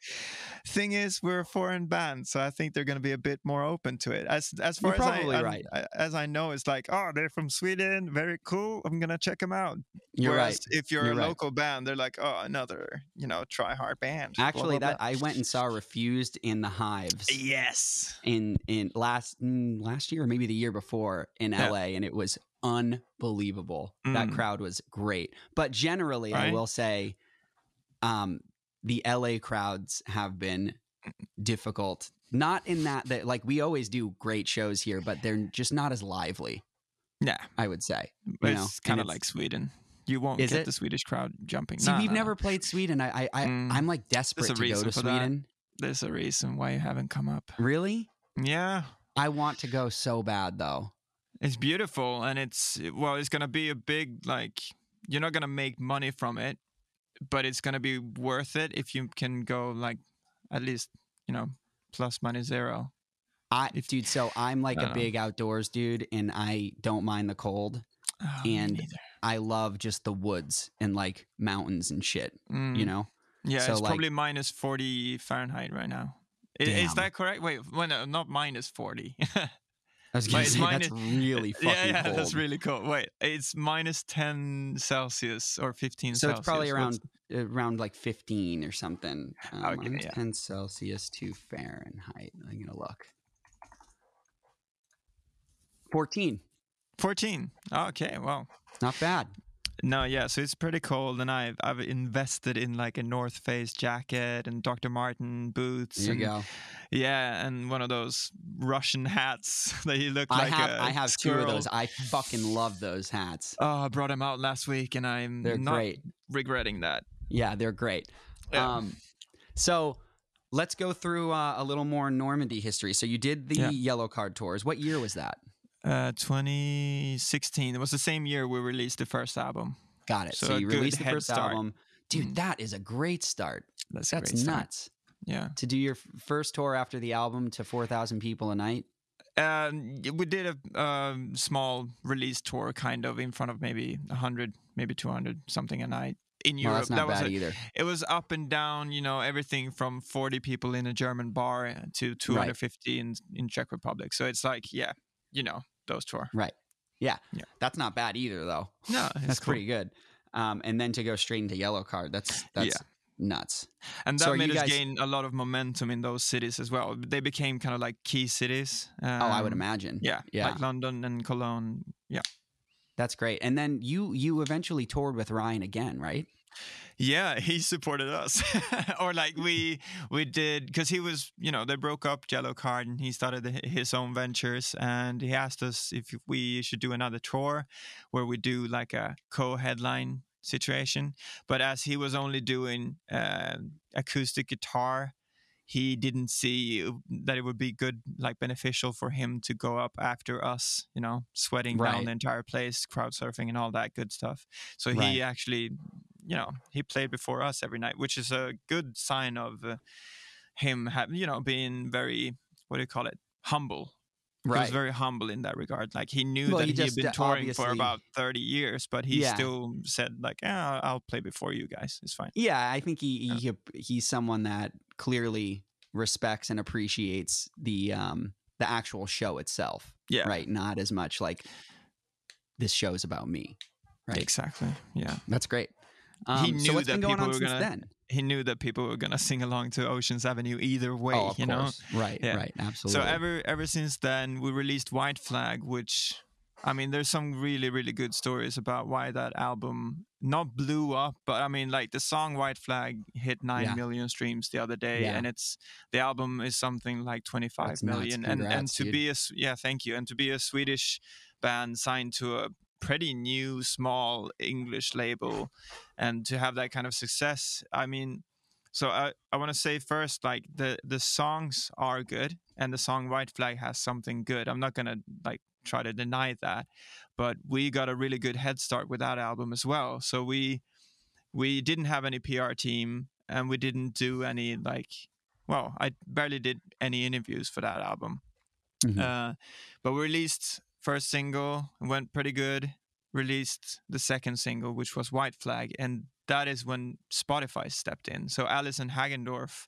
thing is we're a foreign band so i think they're going to be a bit more open to it as as far You're as I, right. I- as i know it's like oh they're from sweden very cool i'm going to check them out You're Whereas right. if you're, You're a right. local band they're like oh another you know try hard band Actually, blah, that blah. I went and saw Refused in the Hives yes in in last mm, last year or maybe the year before in Yeah. LA, and it was unbelievable. That Mm. crowd was great. But generally, I will say, um, the LA crowds have been difficult. Not in that that like we always do great shows here, but they're just not as lively. Yeah, I would say. but it's kind of like Sweden. You won't get it? the Swedish crowd jumping. See, we've never played Sweden. I, I, I Mm. I'm like desperate to go to Sweden. that. There's a reason why you haven't come up. Really? Yeah, I want to go so bad though. it's beautiful, and it's well, it's gonna be a big like. You're not gonna make money from it, but it's gonna be worth it if you can go like at least you know plus minus zero. I, If- dude, so I'm like a don't know. big outdoors dude, and I don't mind the cold. Oh, And. I love just the woods and like mountains and shit. Mm. You know? Yeah, So, it's like- probably minus 40 Fahrenheit right now. I- Is, that correct? Wait, well, no, not minus 40. I was gonna say minus- that's really fucking yeah, yeah, cold. that's really cool. Wait, it's minus 10 Celsius or 15 so Celsius. it's probably What's- around around like 15 or something. Um, Okay, minus yeah. 10 Celsius to Fahrenheit. I'm gonna look. 14. 14. Okay, well. Not bad. No, yeah, so it's pretty cold, and I've I've invested in like a North Face jacket and Dr. Martin boots. There you and, go. Yeah, and one of those Russian hats that you look like. I like have I have two of those. I fucking love those hats. Oh, I brought them out last week, and I'm They're not great. regretting that. Yeah, they're great. Yeah. Um, so let's go through uh, a little more Normandie history. So you did the Yeah. Yellowcard tours. What year was that? Uh, 2016. It was the same year we released the first album. Got it. So, So you released the first start. album. Dude, Mm. that is a great start. That's That's great start. nuts. Yeah. To do your first tour after the album to 4,000 people a night. Um, y- we did a um, small release tour, kind of in front of maybe 100, maybe 200 something a night in Well, Europe. not that was a- either. it was up and down, you know, everything from 40 people in a German bar to 250 in in Czech Republic. So it's like, yeah, you know, those tour. Right. Yeah. Yeah. That's not bad either, though. No, it's That's cool. pretty good. Um, and then to go straight into Yellowcard, that's that's Yeah. nuts. And that So made us guys- gain a lot of momentum in those cities as well. They became kind of like key cities. oh, I would Um, imagine. Yeah, Yeah. like London and Cologne. Yeah, That's great. And then you you eventually toured with Ryan again, right? Yeah, he supported us, or like we we did because he was, you know, they broke up Yellowcard and he started his own ventures, and he asked us if we should do another tour where we do like a co-headline situation. But as he was only doing uh, acoustic guitar, he didn't see that it would be good, like beneficial for him to go up after us, you know, sweating Right. down the entire place, crowd surfing, and all that good stuff. So Right. he actually, you know, he played before us every night, which is a good sign of uh, him having, you know, being very, what do you call it, humble. He was very humble in that regard. Like he knew Well, that he, he had been uh, touring for about thirty years, but he Yeah. still said like, "Yeah, I'll play before you guys. It's fine." Yeah, I think he, he he's someone that clearly respects and appreciates the um the actual show itself. Yeah, Right. Not as much like this show's about me. Right. Exactly. Yeah. That's great. Um, He so knew what's that been going people on were since gonna- then? He knew that people were gonna sing along to Ocean's Avenue either way. oh, of you know. course. Right. Yeah. Right. Absolutely. So ever ever since then, we released White Flag, which I mean, there's some really really good stories about why that album not blew up, but I mean, like the song White Flag hit nine million Yeah. streams the other day, Yeah. and it's the album is something like twenty five million. Million, and and Congrats, to dude. be a yeah, thank you, and to be a Swedish band signed to a pretty new small English label, and to have that kind of success, I mean. So I, I want to say first, like the the songs are good, and the song White Flag has something good. I'm not gonna like try to deny that, but we got a really good head start with that album as well. So we we didn't have any PR team, and we didn't do any like, well, I barely did any interviews for that album. Mhm. Uh, but we released first single, went pretty good. Released the second single, which was White Flag, and that is when Spotify stepped in. So Allison Hagendorf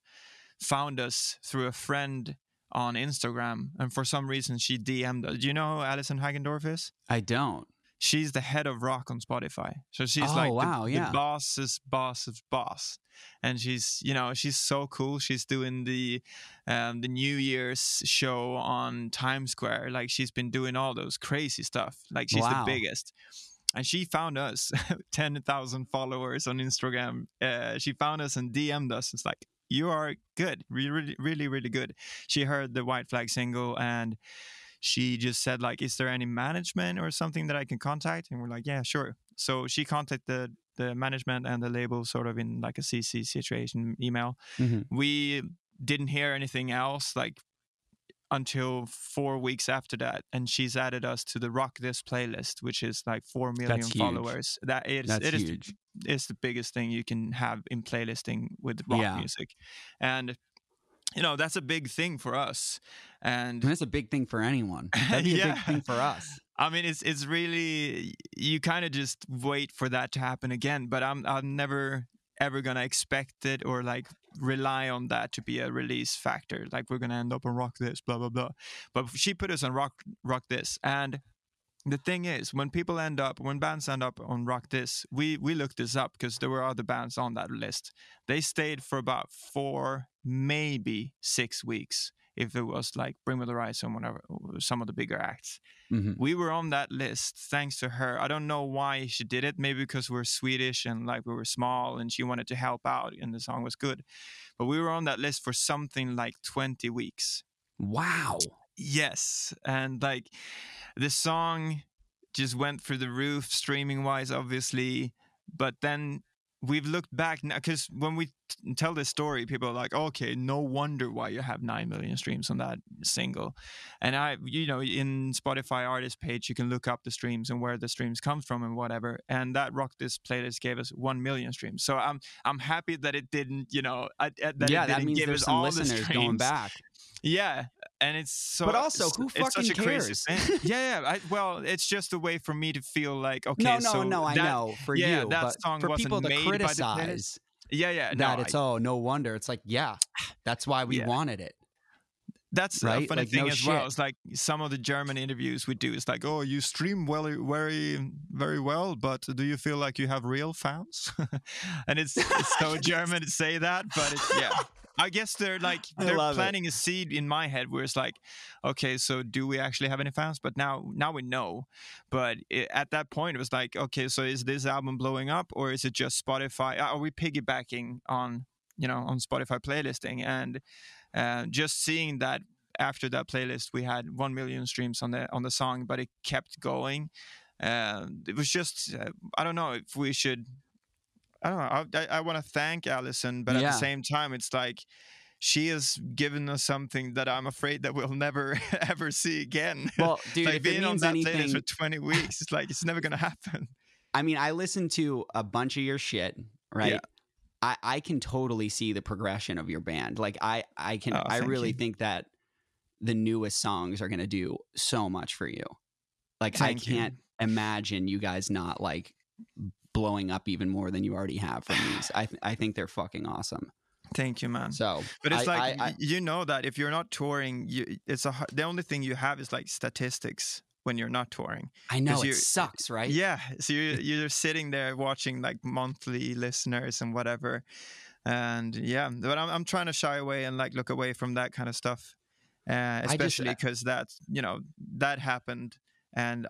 found us through a friend on Instagram, and for some reason she DM'd us. Do you know who Allison Hagendorf is? I don't. She's the head of rock on Spotify. So she's Oh, like the- wow, the, yeah. boss's boss's boss. And she's, you know, she's so cool. She's doing the um, the New Year's show on Times Square. Like she's been doing all those crazy stuff. Like she's Wow. the biggest. and she found us 10,000 followers on Instagram. Uh, she found us and DM'd us. It's like, you are good, really, really, really good. She heard the White Flag single and she just said like, is there any management or something that I can contact? And we're like, yeah, sure. So she contacted the the management and the label sort of in like a CC situation email. Mhm. We didn't hear anything else like until four weeks after that, and she's added us to the Rock This playlist, which is like four million That's huge. followers. That is That's it is huge. is the biggest thing you can have in playlisting with rock Yeah. music, and you know that's a big thing for us. And that's a big thing for anyone. That'd be a Yeah. big thing for us. I mean, it's it's really you kind of just wait for that to happen again. But I'm I'm never ever gonna expect it or like rely on that to be a release factor. Like we're gonna end up on rock this, blah blah blah. But she put us on rock rock this, and the thing is, when people end up, when bands end up on rock this, we we looked this up because there were other bands on that list. They stayed for about four, maybe six weeks. If it was like Bring Me the Horizon, whatever, some of the bigger acts Mhm. we were on that list thanks to her. I don't know why she did it. Maybe because we're Swedish and like we were small and she wanted to help out and the song was good. But we were on that list for something like 20 weeks. Wow. Yes. And like the song just went through the roof streaming wise, obviously. But then we've looked back now because when we tell this story, people are like, okay, no wonder why you have 9 million streams on that single. And I, you know, in Spotify artist page, you can look up the streams and where the streams come from and whatever. And that Rock This playlist gave us 1 million streams. So I'm, I'm happy that it didn't, you know, I, I- that yeah, it that means give there's us some all the listeners going back. Yeah, and it's so. But also, who fucking cares? yeah, yeah. I, well, it's just a way for me to feel like okay. no, no, so no. I that- know for yeah, you, that but song for wasn't people to made by the playlist. criticize Yeah, yeah. No, that, it's I- oh no wonder. It's like yeah, that's why we Yeah. wanted it. that's right? a funny Like, thing no as well. It's like some of the German interviews we do. It's like, oh, you stream well, very, very well, but do you feel like you have real fans? and it's, it's so German to say that, but it's yeah. I guess they're like they're planting a seed in my head where it's like, okay, so do we actually have any fans? But now, now we know. But it, at that point, it was like, okay, so is this album blowing up, or is it just Spotify? Are we piggybacking on, you know, on Spotify playlisting? And uh, just seeing that after that playlist, we had one million streams on the on the song, but it kept going. Uh, it was just, uh, I don't know if we should. I don't know. I, I, I want to thank Allison, but at the same time, it's like she has given us something that I'm afraid that we'll never ever see again. Well, dude, like if it being on means that playlist anything, for 20 weeks, it's like it's never gonna happen. I mean, I listened to a bunch of your shit, right? Yeah. I, I can totally see the progression of your band. Like I, I can Oh, I really you. think that the newest songs are gonna do so much for you. Like Thank I can't imagine you guys not like blowing up even more than you already have from these. I th- I think they're fucking awesome. Thank you, man. So But it's I- like I- I- you know that if you're not touring, you, it's a the only thing you have is like statistics when you're not touring. I know it sucks, right? Yeah, so you're you're sitting there watching like monthly listeners and whatever, and yeah. But I'm I'm trying to shy away and like look away from that kind of stuff, uh, especially because that's you know that happened, and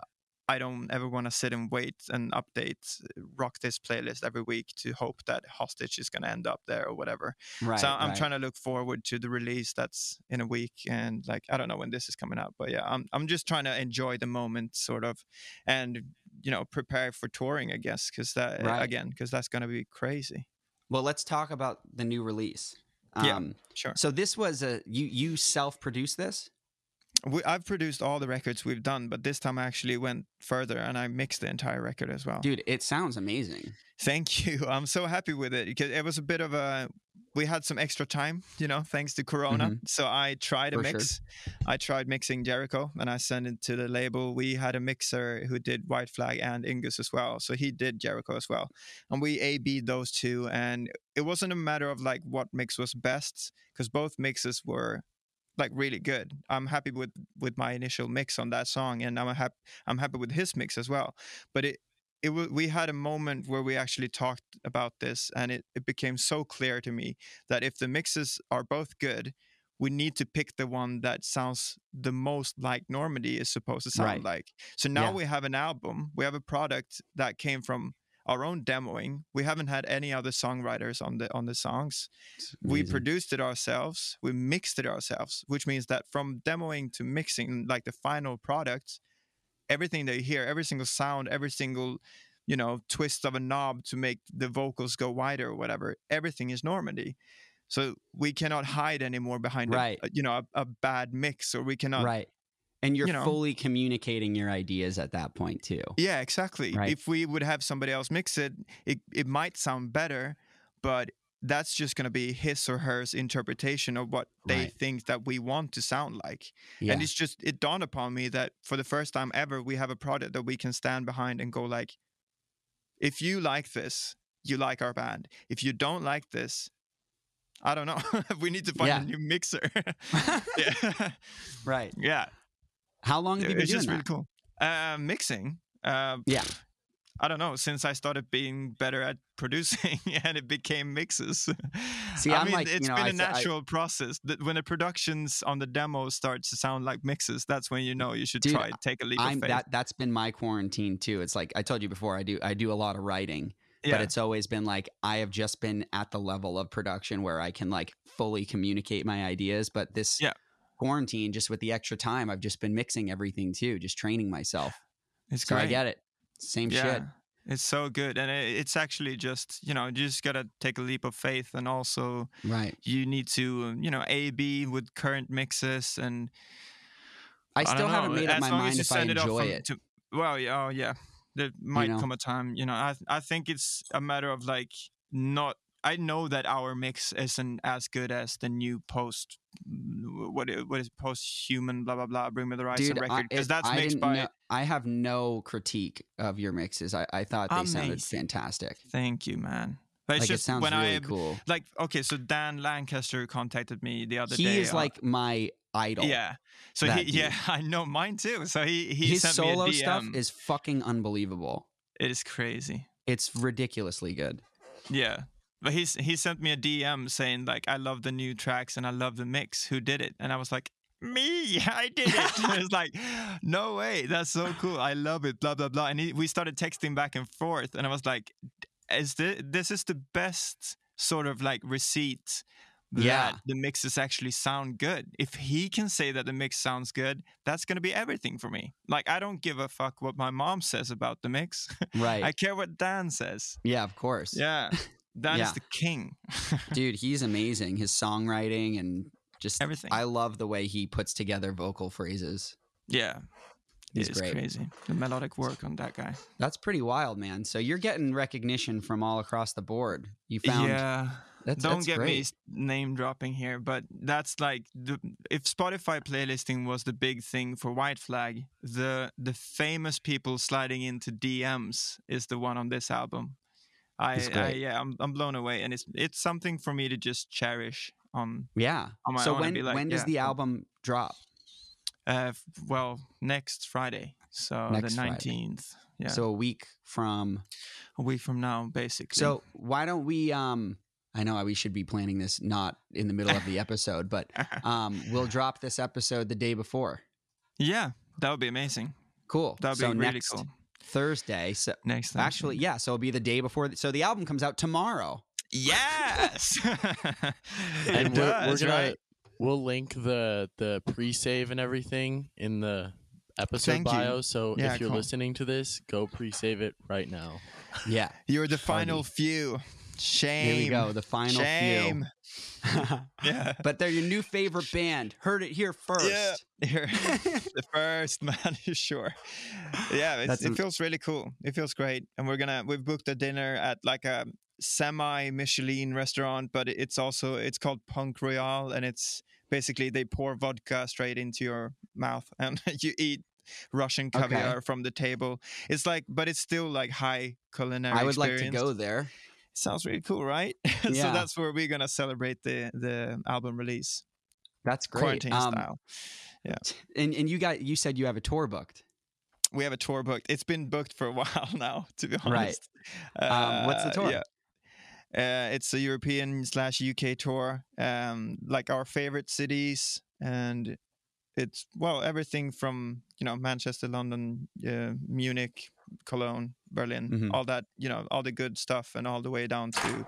I don't ever want to sit and wait and update uh, rock this playlist every week to hope that hostage is going to end up there or whatever. Right. so I'm right. trying to look forward to the release that's in a week, and like I don't know when this is coming out, but yeah, I'm I'm just trying to enjoy the moment, sort of, and you know prepare for touring, I guess, because that Right. again, because that's gonna be crazy. Well, let's talk about the new release. Yeah. Um, Sure. So this was a you you self produced this. We, I've produced all the records we've done, but this time I actually went further and I mixed the entire record as well. Dude, it sounds amazing. Thank you. I'm so happy with it because it was a bit of a. We had some extra time, you know, thanks to Corona. Mm-hmm. So I tried a For sure. mix. I tried mixing Jericho and I sent it to the label. We had a mixer who did White Flag and Inguz as well. So he did Jericho as well. And we A B'd those two. And it wasn't a matter of like what mix was best because both mixes were like really good. I'm happy with with my initial mix on that song and I'm happy I'm happy with his mix as well. But it it we had a moment where we actually talked about this and it, it became so clear to me that if the mixes are both good we need to pick the one that sounds the most like Normandie is supposed to sound Right. like. So now Yeah. we have an album, we have a product that came from our own demoing. We haven't had any other songwriters on the on the songs. We produced it ourselves. We mixed it ourselves, which means that from demoing to mixing, like the final product, everything that you hear, every single sound, every single, you know, twist of a knob to make the vocals go wider or whatever, everything is Normandie. So we cannot hide anymore behind, Right. a, you know, a, a bad mix, or we cannot. right. And you're you know. fully communicating your ideas at that point too. Yeah, exactly. Right. If we would have somebody else mix it, it, it might sound better, but that's just going to be his or her interpretation of what they Right. think that we want to sound like. Yeah. And it's just, it dawned upon me that for the first time ever, we have a product that we can stand behind and go like, if you like this, you like our band. If you don't like this, I don't know. we need to find Yeah. a new mixer. yeah. right. yeah. How long have you been It's doing just that? really cool. Uh, mixing. Uh, Yeah. I don't know. Since I started being better at producing, and it became mixes. See, I I'm mean, like, you know, been I a s- I- natural process. That when the productions on the demo starts to sound like mixes, that's when you know you should Dude, try take a leap I'm of faith. that that's been my quarantine too. It's like I told you before, I do I do a lot of writing, yeah. but it's always been like I have just been at the level of production where I can like fully communicate my ideas. But this Yeah. Quarantine, just with the extra time, I've just been mixing everything too, just training myself. it's So great. I get it. Same yeah. shit. It's so good, and it's actually just you know you just gotta take a leap of faith, and also Right. you need to um, you know A B with current mixes and I still haven't know, made up my mind you if I it enjoy it. to- well, yeah, oh, yeah. There might know? come a time, you know. I I think it's a matter of like not. I know that our mix isn't as good as the new post what what is post human? Blah blah blah. Bring me the horizon Dude, record because that's I mixed by. know- I have no critique of your mixes. I, I thought they sounded fantastic. Thank you, man. But it's Like it just sounds when really I cool. like okay, so Dan Lancaster contacted me the other He day. He is like my idol. yeah. So he, yeah, I know mine too. So he he His sent solo me a DM. stuff is fucking unbelievable. it is crazy. It's ridiculously good. Yeah. But he's he sent me a DM saying like I love the new tracks and I love the mix. Who did it? And I was like, me, I did it. It's like, no way, that's so cool. I love it. Blah blah blah. And he, we started texting back and forth, and I was like, is this this is the best sort of like receipt that Yeah. the mixes actually sound good. If he can say that the mix sounds good, that's gonna be everything for me. Like I don't give a fuck what my mom says about the mix. Right. I care what Dan says. yeah, of course. Yeah. Dan Yeah. is the king. Dude, he's amazing. His songwriting and just Everything. I love the way he puts together vocal phrases. Yeah. He's it's great. crazy. The melodic work on that guy. That's pretty wild, man. So you're getting recognition from all across the board. You found yeah. that's Don't that's get me great. s- name dropping here, but that's like the if Spotify playlisting was the big thing for White Flag, the the famous people sliding into DMs is the one on this album. I, I yeah, I'm I'm blown away, and it's it's something for me to just cherish. On Yeah. on my so own when like, when does yeah, the album drop? uh, well next Friday, so Next the nineteenth. Yeah, So a week from a week from now, basically. So why don't we um I know we should be planning this not in the middle of the episode, but um we'll drop this episode the day before. yeah, that would be amazing. Cool. That would so be really next cool. Thursday. So Next, actually, yeah, so it'll be the day before. So the album comes out tomorrow. Yes. and it we're, does, we're gonna right? we'll link the the pre-save and everything in the episode Thank you. bio. So Yeah, if you're cool. listening to this, go pre-save it right now. Yeah. You're the final few. Shame. Here we go. The final Shame. few. Yeah. but they're your new favorite band. Heard it here first. Yeah. The first man, is sure. Yeah, it's, it feels really cool. It feels great, and we're gonna we've booked a dinner at like a semi Michelin restaurant, but it's also it's called Punk Royale, and it's basically they pour vodka straight into your mouth, and you eat Russian Okay. caviar from the table. It's like, but it's still like high culinary. I would like to go there. Sounds really cool, right? so that's where we're gonna celebrate the the album release, That's great. quarantine Um, style. Yeah. And and you got you said you have a tour booked. We have a tour booked. It's been booked for a while now, to be Right. honest. Um, what's the Uh, tour? Yeah. Uh, it's a European slash UK tour, um, like our favorite cities, and it's well everything from you know Manchester, London, uh, Munich, Cologne, Berlin, Mhm. all that you know all the good stuff, and all the way down to.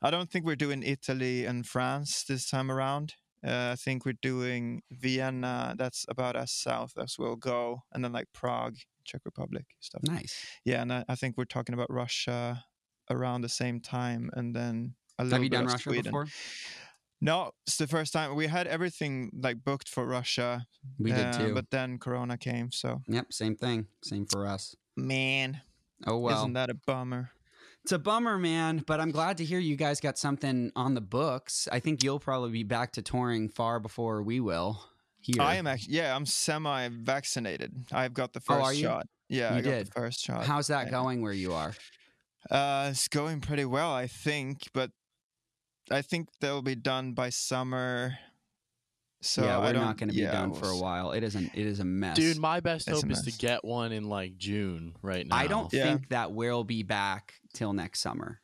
I don't think we're doing Italy and France this time around. Uh, I think we're doing Vienna. That's about as south as we'll go, and then like Prague, Czech Republic, stuff. Nice. Yeah, and I, I think we're talking about Russia around the same time, and then a little Have you done Russia Sweden. before? No, it's the first time we had everything like booked for Russia. We did uh, too. but then Corona came, so Yep, same thing. Same for us. Man, Oh well. isn't that a bummer? It's a bummer, man, but I'm glad to hear you guys got something on the books. I think you'll probably be back to touring far before we will. Here. I am actually, yeah, I'm semi-vaccinated. I've got the Oh, first you? shot. Yeah, You I got did? the first shot. How's that yeah. going where you are? Uh, it's going pretty well, I think, but I think they'll be done by summer. So yeah, we're don't- going to be yeah, done we'll for a while. It isn't. It is a mess, Dude, my best It's hope is to get one in like June right now. I don't Yeah. think that we'll be back till next summer.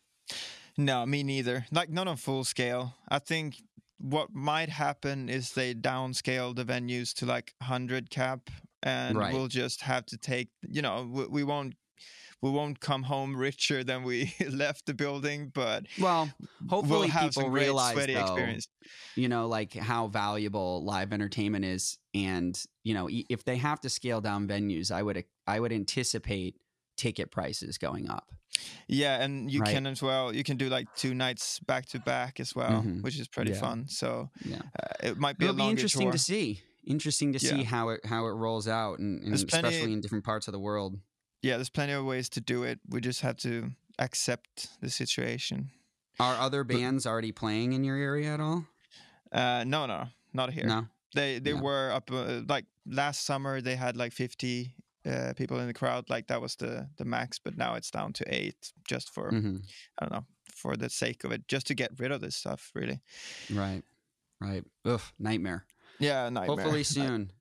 No, me neither. Like not on full scale. I think what might happen is they downscale the venues to like 100 cap and Right. we'll just have to take, you know, we, we won't we won't come home richer than we left the building, but Well, hopefully we'll people realize though, experience. you know, like how valuable live entertainment is, and you know, if they have to scale down venues, I would I would anticipate ticket prices going up. Yeah, and you Right. can as well. You can do like two nights back to back as well, Mhm. which is pretty Yeah. fun. So Yeah. uh, it might be It'll a be interesting tour. to see. Interesting to see how it how it rolls out, and, and especially in different parts of the world. Yeah, there's plenty of ways to do it. We just have to accept the situation. Are other bands already playing in your area at all? Uh, no, no, not here. No. They they Yeah. were up uh, like last summer. They had like 50 uh, people in the crowd. Like that was the the max. But now it's down to eight, just for hmm I don't know, for the sake of it, just to get rid of this stuff. Really. Right. Right. Ugh, nightmare. Yeah, nightmare. Hopefully soon.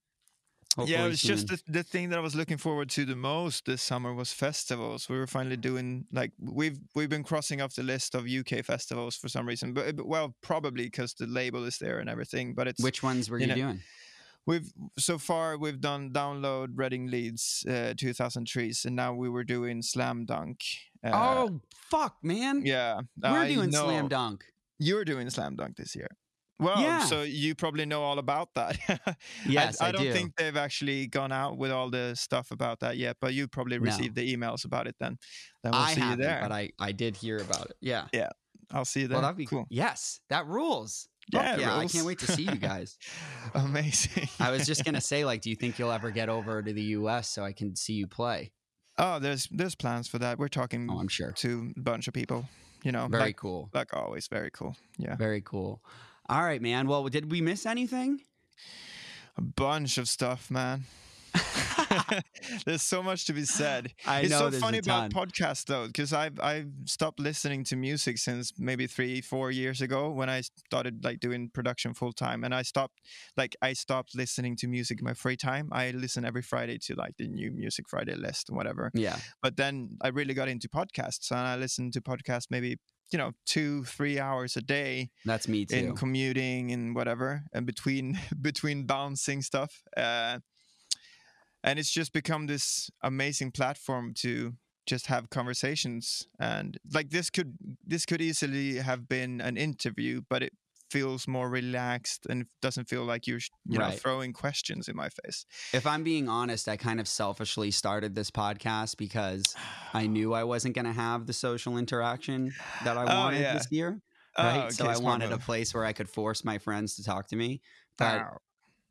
Hopefully yeah, it was just the, the thing that I was looking forward to the most this summer was festivals. We were finally doing like we've we've been crossing off the list of UK festivals for some reason, but but- well, probably because the label is there and everything. But it's Which ones were you you, know, doing? we've so far we've done download Reading Leeds, uh, 2000 trees, and now we were doing Slam Dunk. Uh, oh fuck, man! yeah, we're I doing know. slam dunk. You're doing Slam Dunk this year. Well, Yeah. so you probably know all about that. Yes, I, I, don't do. think they've actually gone out with all the stuff about that yet, but you probably No. received the emails about it then. Then we'll I see you there. but I I did hear about it. Yeah. Yeah. I'll see you there. Well, that'd be cool. Yes, that rules. Yeah, yeah, I can't wait to see you guys. Amazing. I was just gonna say, like, do you think you'll ever get over to the U.S. so I can see you play? oh, there's there's plans for that. We're oh, talking Oh, I'm sure. to a bunch of people. You know, Very like, cool. like always, very cool. Yeah, Very cool. All right, man. Well, did we miss anything? a bunch of stuff, man. there's so much to be said. I it's know so funny about podcasts though, because I've I've stopped listening to music since maybe three four years ago when I started like doing production full time, and I stopped like I stopped listening to music in my free time. I listen every Friday to like the new Music Friday list and whatever. Yeah. But then I really got into podcasts, and I listened to podcasts maybe you know two three hours a day That's me too. in commuting and whatever and between between bouncing stuff uh, and it's just become this amazing platform to just have conversations and like this could this could easily have been an interview but it feels more relaxed and doesn't feel like you're you know Right. throwing questions in my face If I'm being honest, I kind of selfishly started this podcast because I knew I wasn't going to have the social interaction that I Oh, wanted yeah. this year. Oh, Right. so I wanted a place where I could force my friends to talk to me. But Wow.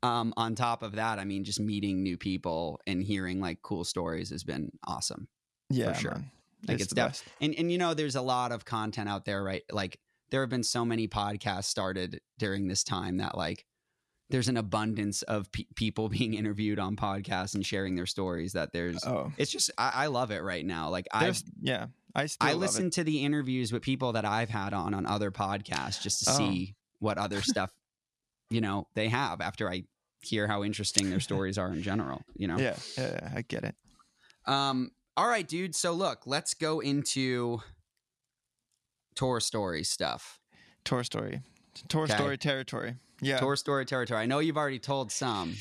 um, on top of that, I mean, just meeting new people and hearing like cool stories has been awesome. yeah for sure. man. Like it's, it's the def- best. And and you know, there's a lot of content out there, right? Like there have been so many podcasts started during this time that like there's an abundance of pe- people being interviewed on podcasts and sharing their stories. That there's oh it's just I, I love it right now. Like I yeah i still I listen to the interviews with people that I've had on on other podcasts just to Oh. see what other stuff you know they have after I hear how interesting their stories are in general. You know. yeah, yeah yeah, i get it Um. All right, dude. So look, let's go into tour story stuff. Tour Story, Tour Okay. Story territory. Yeah, Tour story territory. I know you've already told some.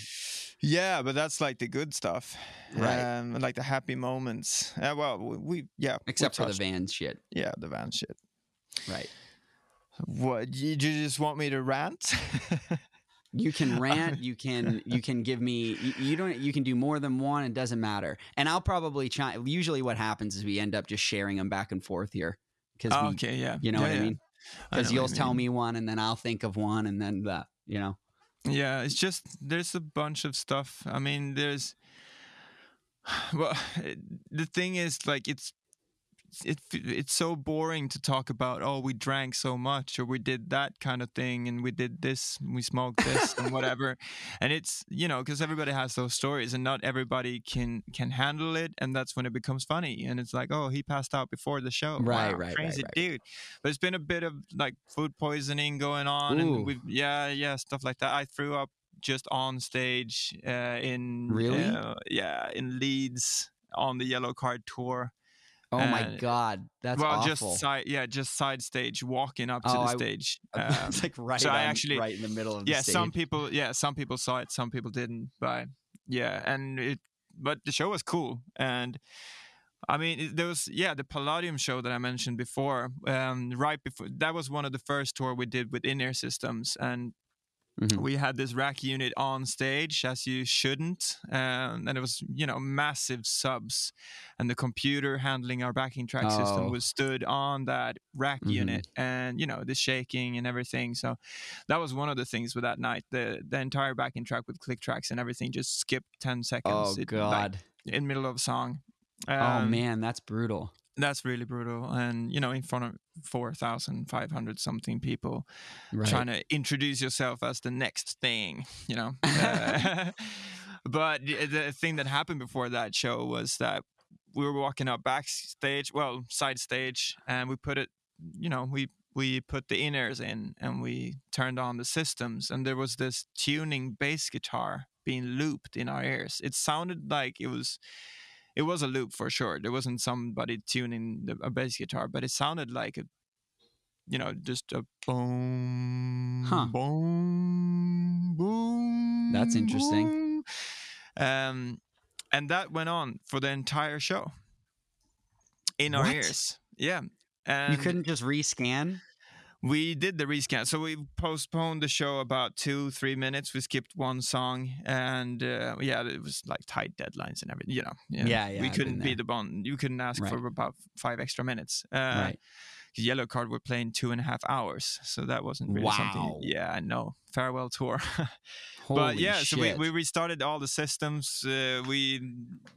yeah, but that's like the good stuff, Right. Um, like the happy moments. Uh, well, we, we yeah, Except for the van shit. Yeah, the van shit. Right. What you, you just want me to rant? You can rant. You can you can give me. You, you don't. You can do more than one. It doesn't matter. And I'll probably try. Usually, what happens is we end up just sharing them back and forth here because Oh, okay, yeah, you know Yeah, what I mean. Because you'll tell mean. me one, and then I'll think of one, and then that. You know. Yeah, it's just there's a bunch of stuff. I mean, there's well, the thing is like it's it it's so boring to talk about oh we drank so much or we did that kind of thing and we did this we smoked this and whatever and it's you know because everybody has those stories and not everybody can can handle it and that's when it becomes funny and it's like oh he passed out before the show Right, Wow, right, right, crazy right. dude but it's been a bit of like food poisoning going on Ooh. and we yeah yeah stuff like that i threw up just on stage uh, in Really? uh, yeah in leeds on the Yellowcard tour Oh my Uh, god, that's well awful. just side yeah just side stage walking up to Oh, the I- stage it's Um, like right. so I actually- right in the middle of the yeah stage. some people yeah some people saw it some people didn't but yeah and it but the show was cool and I mean, there was yeah the Palladium show that I mentioned before. Um, right before that was one of the first tour we did with in-ear systems, and Mhm. we had this rack unit on stage, as you shouldn't, um, and it was you know massive subs, and the computer handling our backing track Oh. system was stood on that rack Mhm. unit, and you know the shaking and everything. So that was one of the things with that night. The the entire backing track with click tracks and everything just skipped ten seconds. Oh It, like, god. in middle of a song. oh Um, man, that's brutal. That's really brutal. And you know, in front of four thousand five hundred something people, Right. trying to introduce yourself as the next thing, you know. Uh, but the, thing that happened before that show was that we were walking up backstage, well, side stage, and we put it, you know, we we put the in-ears in and we turned on the systems and there was this tuning bass guitar being looped in our ears. It sounded like it was it was a loop for sure. There wasn't somebody tuning the, a bass guitar, but it sounded like a, you know, just a boom, Huh. boom, boom. That's interesting. boom. Um, and that went on for the entire show in our What? ears. Yeah. And you couldn't just rescan. We did the rescan. So we postponed the show about two, three minutes. We skipped one song, and uh, yeah, it was like tight deadlines and everything. You know, Yeah, yeah, we I've couldn't be the bond. You couldn't ask Right. for about five extra minutes. Uh, right. Yellowcard were playing two and a half hours, so that wasn't really something. Wow. Yeah, I know. Farewell tour. But yeah, shit. so we, we restarted all the systems. Uh, we,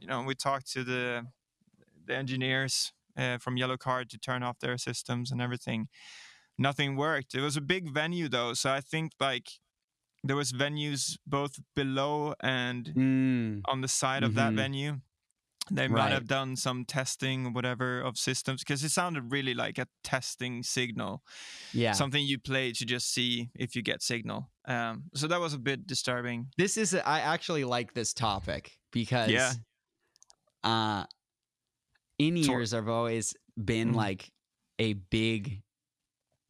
you know, we talked to the the engineers uh, from Yellowcard to turn off their systems and everything. Nothing worked. It was a big venue though, so I think like there was venues both below and Mm, on the side of that Mhm. venue. They might Right. have done some testing whatever of systems because it sounded really like a testing signal yeah. something you play to just see if you get signal. Um, so that was a bit disturbing. This is I actually like this topic because yeah, uh in ears have always been Mhm. like a big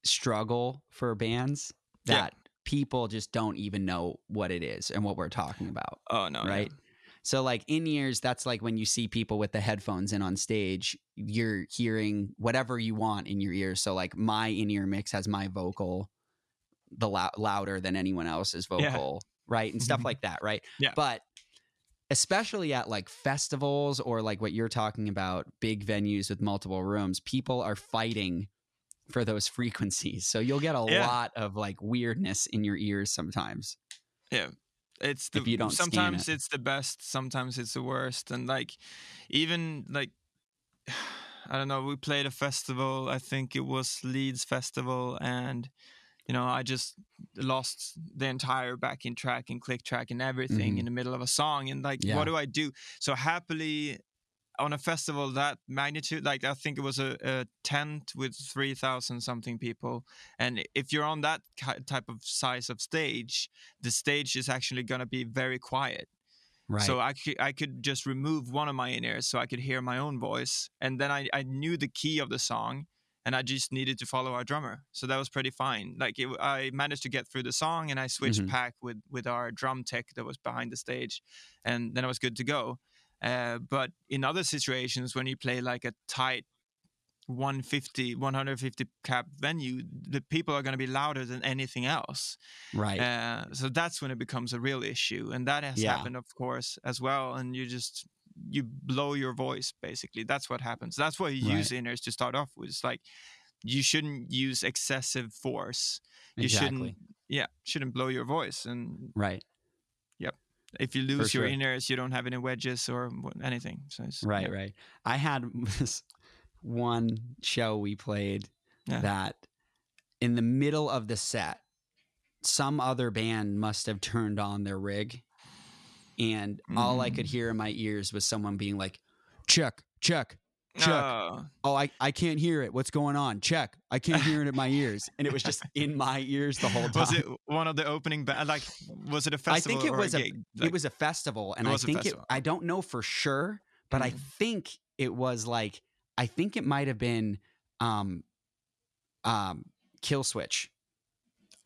struggle for bands Yeah. that people just don't even know what it is and what we're talking about, Oh no! yeah. right? So like in ears that's like when you see people with the headphones in on stage, you're hearing whatever you want in your ears. So like my in-ear mix has my vocal the lou- louder than anyone else's Yeah. vocal, right? And stuff mm-hmm. like that, right? Yeah. But especially at like festivals or like what you're talking about, big venues with multiple rooms, people are fighting for those frequencies. So you'll get a Yeah. lot of like weirdness in your ears sometimes. Yeah. It's the If you don't sometimes it. it's the best, sometimes it's the worst. And like even like I don't know, we played a festival, I think it was Leeds Festival and you know, I just lost the entire backing track and click track and everything Mhm. in the middle of a song. And like, Yeah. what do I do? So happily on a festival that magnitude, like I think it was a, a tent with 3,000 something people. And if you're on that type of size of stage, the stage is actually going to be very quiet. Right. So I could, I could just remove one of my in ears so I could hear my own voice. And then I, I knew the key of the song. and I just needed to follow our drummer. So that was pretty fine. Like it, I managed to get through the song, and I switched Mhm. pack with with our drum tech that was behind the stage, and then I was good to go. Uh, but in other situations, when you play like a tight 150 150 cap venue the people are going to be louder than anything else Right. uh, so that's when it becomes a real issue and that has Yeah. happened of course as well and you just you blow your voice basically that's what happens that's why you use inners to start off with it's like you shouldn't use excessive force you exactly. shouldn't yeah shouldn't blow your voice and Right. If you lose your inners you don't have any wedges or anything so it's, Right, yeah. right. I had this one show we played Yeah. that in the middle of the set, some other band must have turned on their rig, and all I Mm. could hear in my ears was someone being like, "Check, check, check." Oh. Oh, I, I can't hear it. What's going on? Check. I can't hear it in my ears, and it was just in my ears the whole time. Was it one of the opening band? Like, was it a festival? I think it was a a, gig? it was a festival, and I think it. I don't know for sure, but I Mhm. think it was like I think it might have been um, um, Kill Switch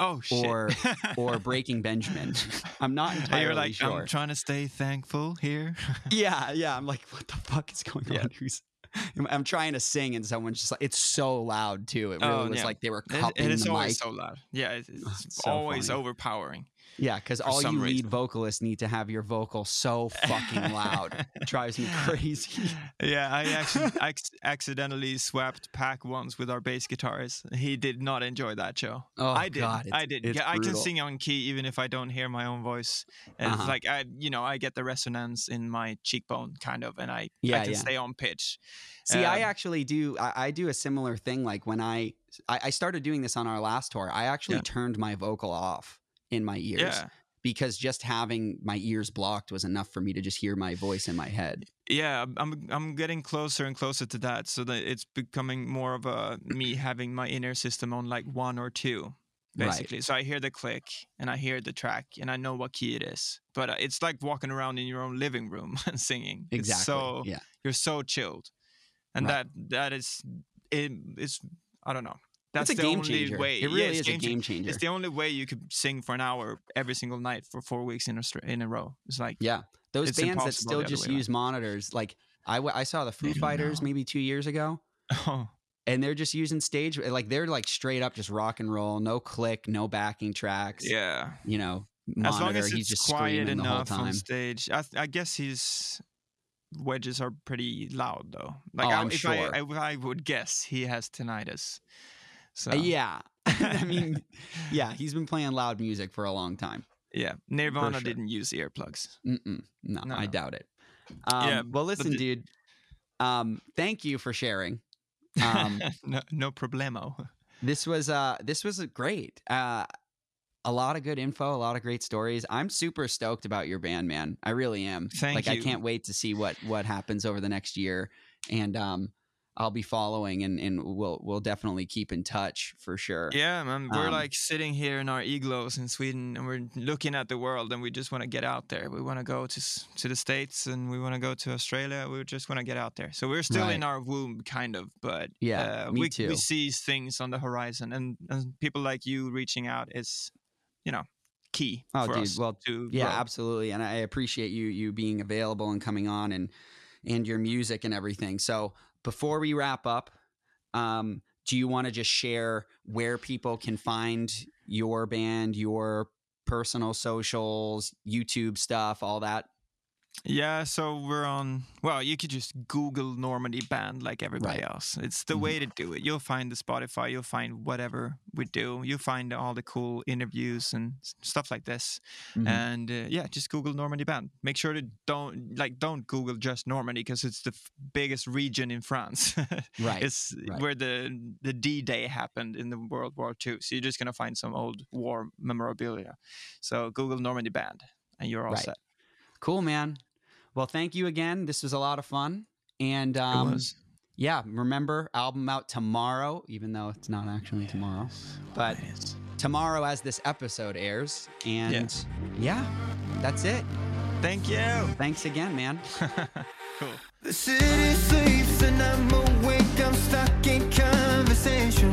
oh shit. or or Breaking Benjamin. I'm not entirely you're like, sure. I'm trying to stay thankful here. yeah, yeah. I'm like, what the fuck is going Yeah. on? Who's I'm- trying to sing, and someone's just like, it's so loud too. It really Oh, was yeah. like they were It- it is the always mic. so loud. Yeah, it- it's, it's so always funny. overpowering. Yeah, because all you lead vocalists need to have your vocal so fucking loud. It drives me crazy. Yeah, I actually ac- accidentally swapped pack once with our bass guitarist. He did not enjoy that show. Oh, I did. God, I did. Yeah, I can sing on key even if I don't hear my own voice. And Uh-huh. It's like I, you know, I get the resonance in my cheekbone, kind of, and I, Yeah, I can yeah. stay on pitch. See, I Um, actually do. I, I do a similar thing. Like when I, I I started doing this on our last tour. I actually Yeah. turned my vocal off in my ears Yeah, because just having my ears blocked was enough for me to just hear my voice in my head. yeah. I'm- I'm, getting closer and closer to that, so that it's becoming more of a me having my inner system on like one or two. Right. basically. So I hear the click and I hear the track and I know what key it is. But uh, it's like walking around in your own living room and singing. Exactly. It's so yeah. you're so chilled, and Right. that that is it, it's I don't know. That's That's a the game changer. way. It really yeah, it's is a game changer. It's the only way you could sing for an hour every single night for four weeks in a in a row. It's like Yeah. Those bands that still just around. use monitors, like I, w- I saw the Foo Fighters know. maybe two years ago, oh and they're just using stage, like they're like straight up just rock and roll, no click, no backing tracks. yeah. You know, As long as he's it's just quiet screaming the whole enough on stage, I, th- I guess his wedges are pretty loud though. Like Oh, I, I'm if sure. I, I, I would guess he has tinnitus. So yeah. I mean, yeah, he's been playing loud music for a long time. yeah. Nirvana sure. didn't use earplugs. Mm-mm, no, No, I doubt it. Um, Yeah, well, listen, the- dude. Um, thank you for sharing. Um, no, no problemo. this was uh, this was great. Uh, a lot of good info, a lot of great stories. I'm super stoked about your band, man. I really am. Thank like I can't wait to see what what happens over the next year, and um, I'll be following, and and we'll we'll definitely keep in touch for sure. Yeah, man. We're Um, like sitting here in our igloos in Sweden, and we're looking at the world, and we just want to get out there. We want to go to to the states, and we want to go to Australia. We just want to get out there. So we're still in our womb, kind of, but Yeah, uh, me we too. we see things on the horizon, and, and people like you reaching out is, you know, key Oh, dude, well, to Yeah, grow. absolutely, and I appreciate you you being available and coming on and and your music and everything. So before we wrap up, um, do you want to just share where people can find your band, your personal socials, YouTube stuff, all that? Yeah, so we're on. Well, you could just Google Normandie Band like everybody Right. else. It's the Mhm. way to do it. You'll find the Spotify. You'll find whatever we do. You'll find all the cool interviews and stuff like this. Mhm. And uh, yeah, just Google Normandie Band. Make sure to don't like don't Google just Normandy because it's the f- biggest region in France. Right, It's right. where the the D Day happened in the World War II. So you're just gonna find some old war memorabilia. So Google Normandie Band, and you're all Right. set. Cool, man. Well, thank you again. This was a lot of fun. And It um, was. yeah, remember, album out tomorrow, even though it's not actually tomorrow. But It is. tomorrow as this episode airs. And yeah, that's it. Thank you. Thanks again, man. cool. The city sleeps and I'm awake. I'm stuck in conversation.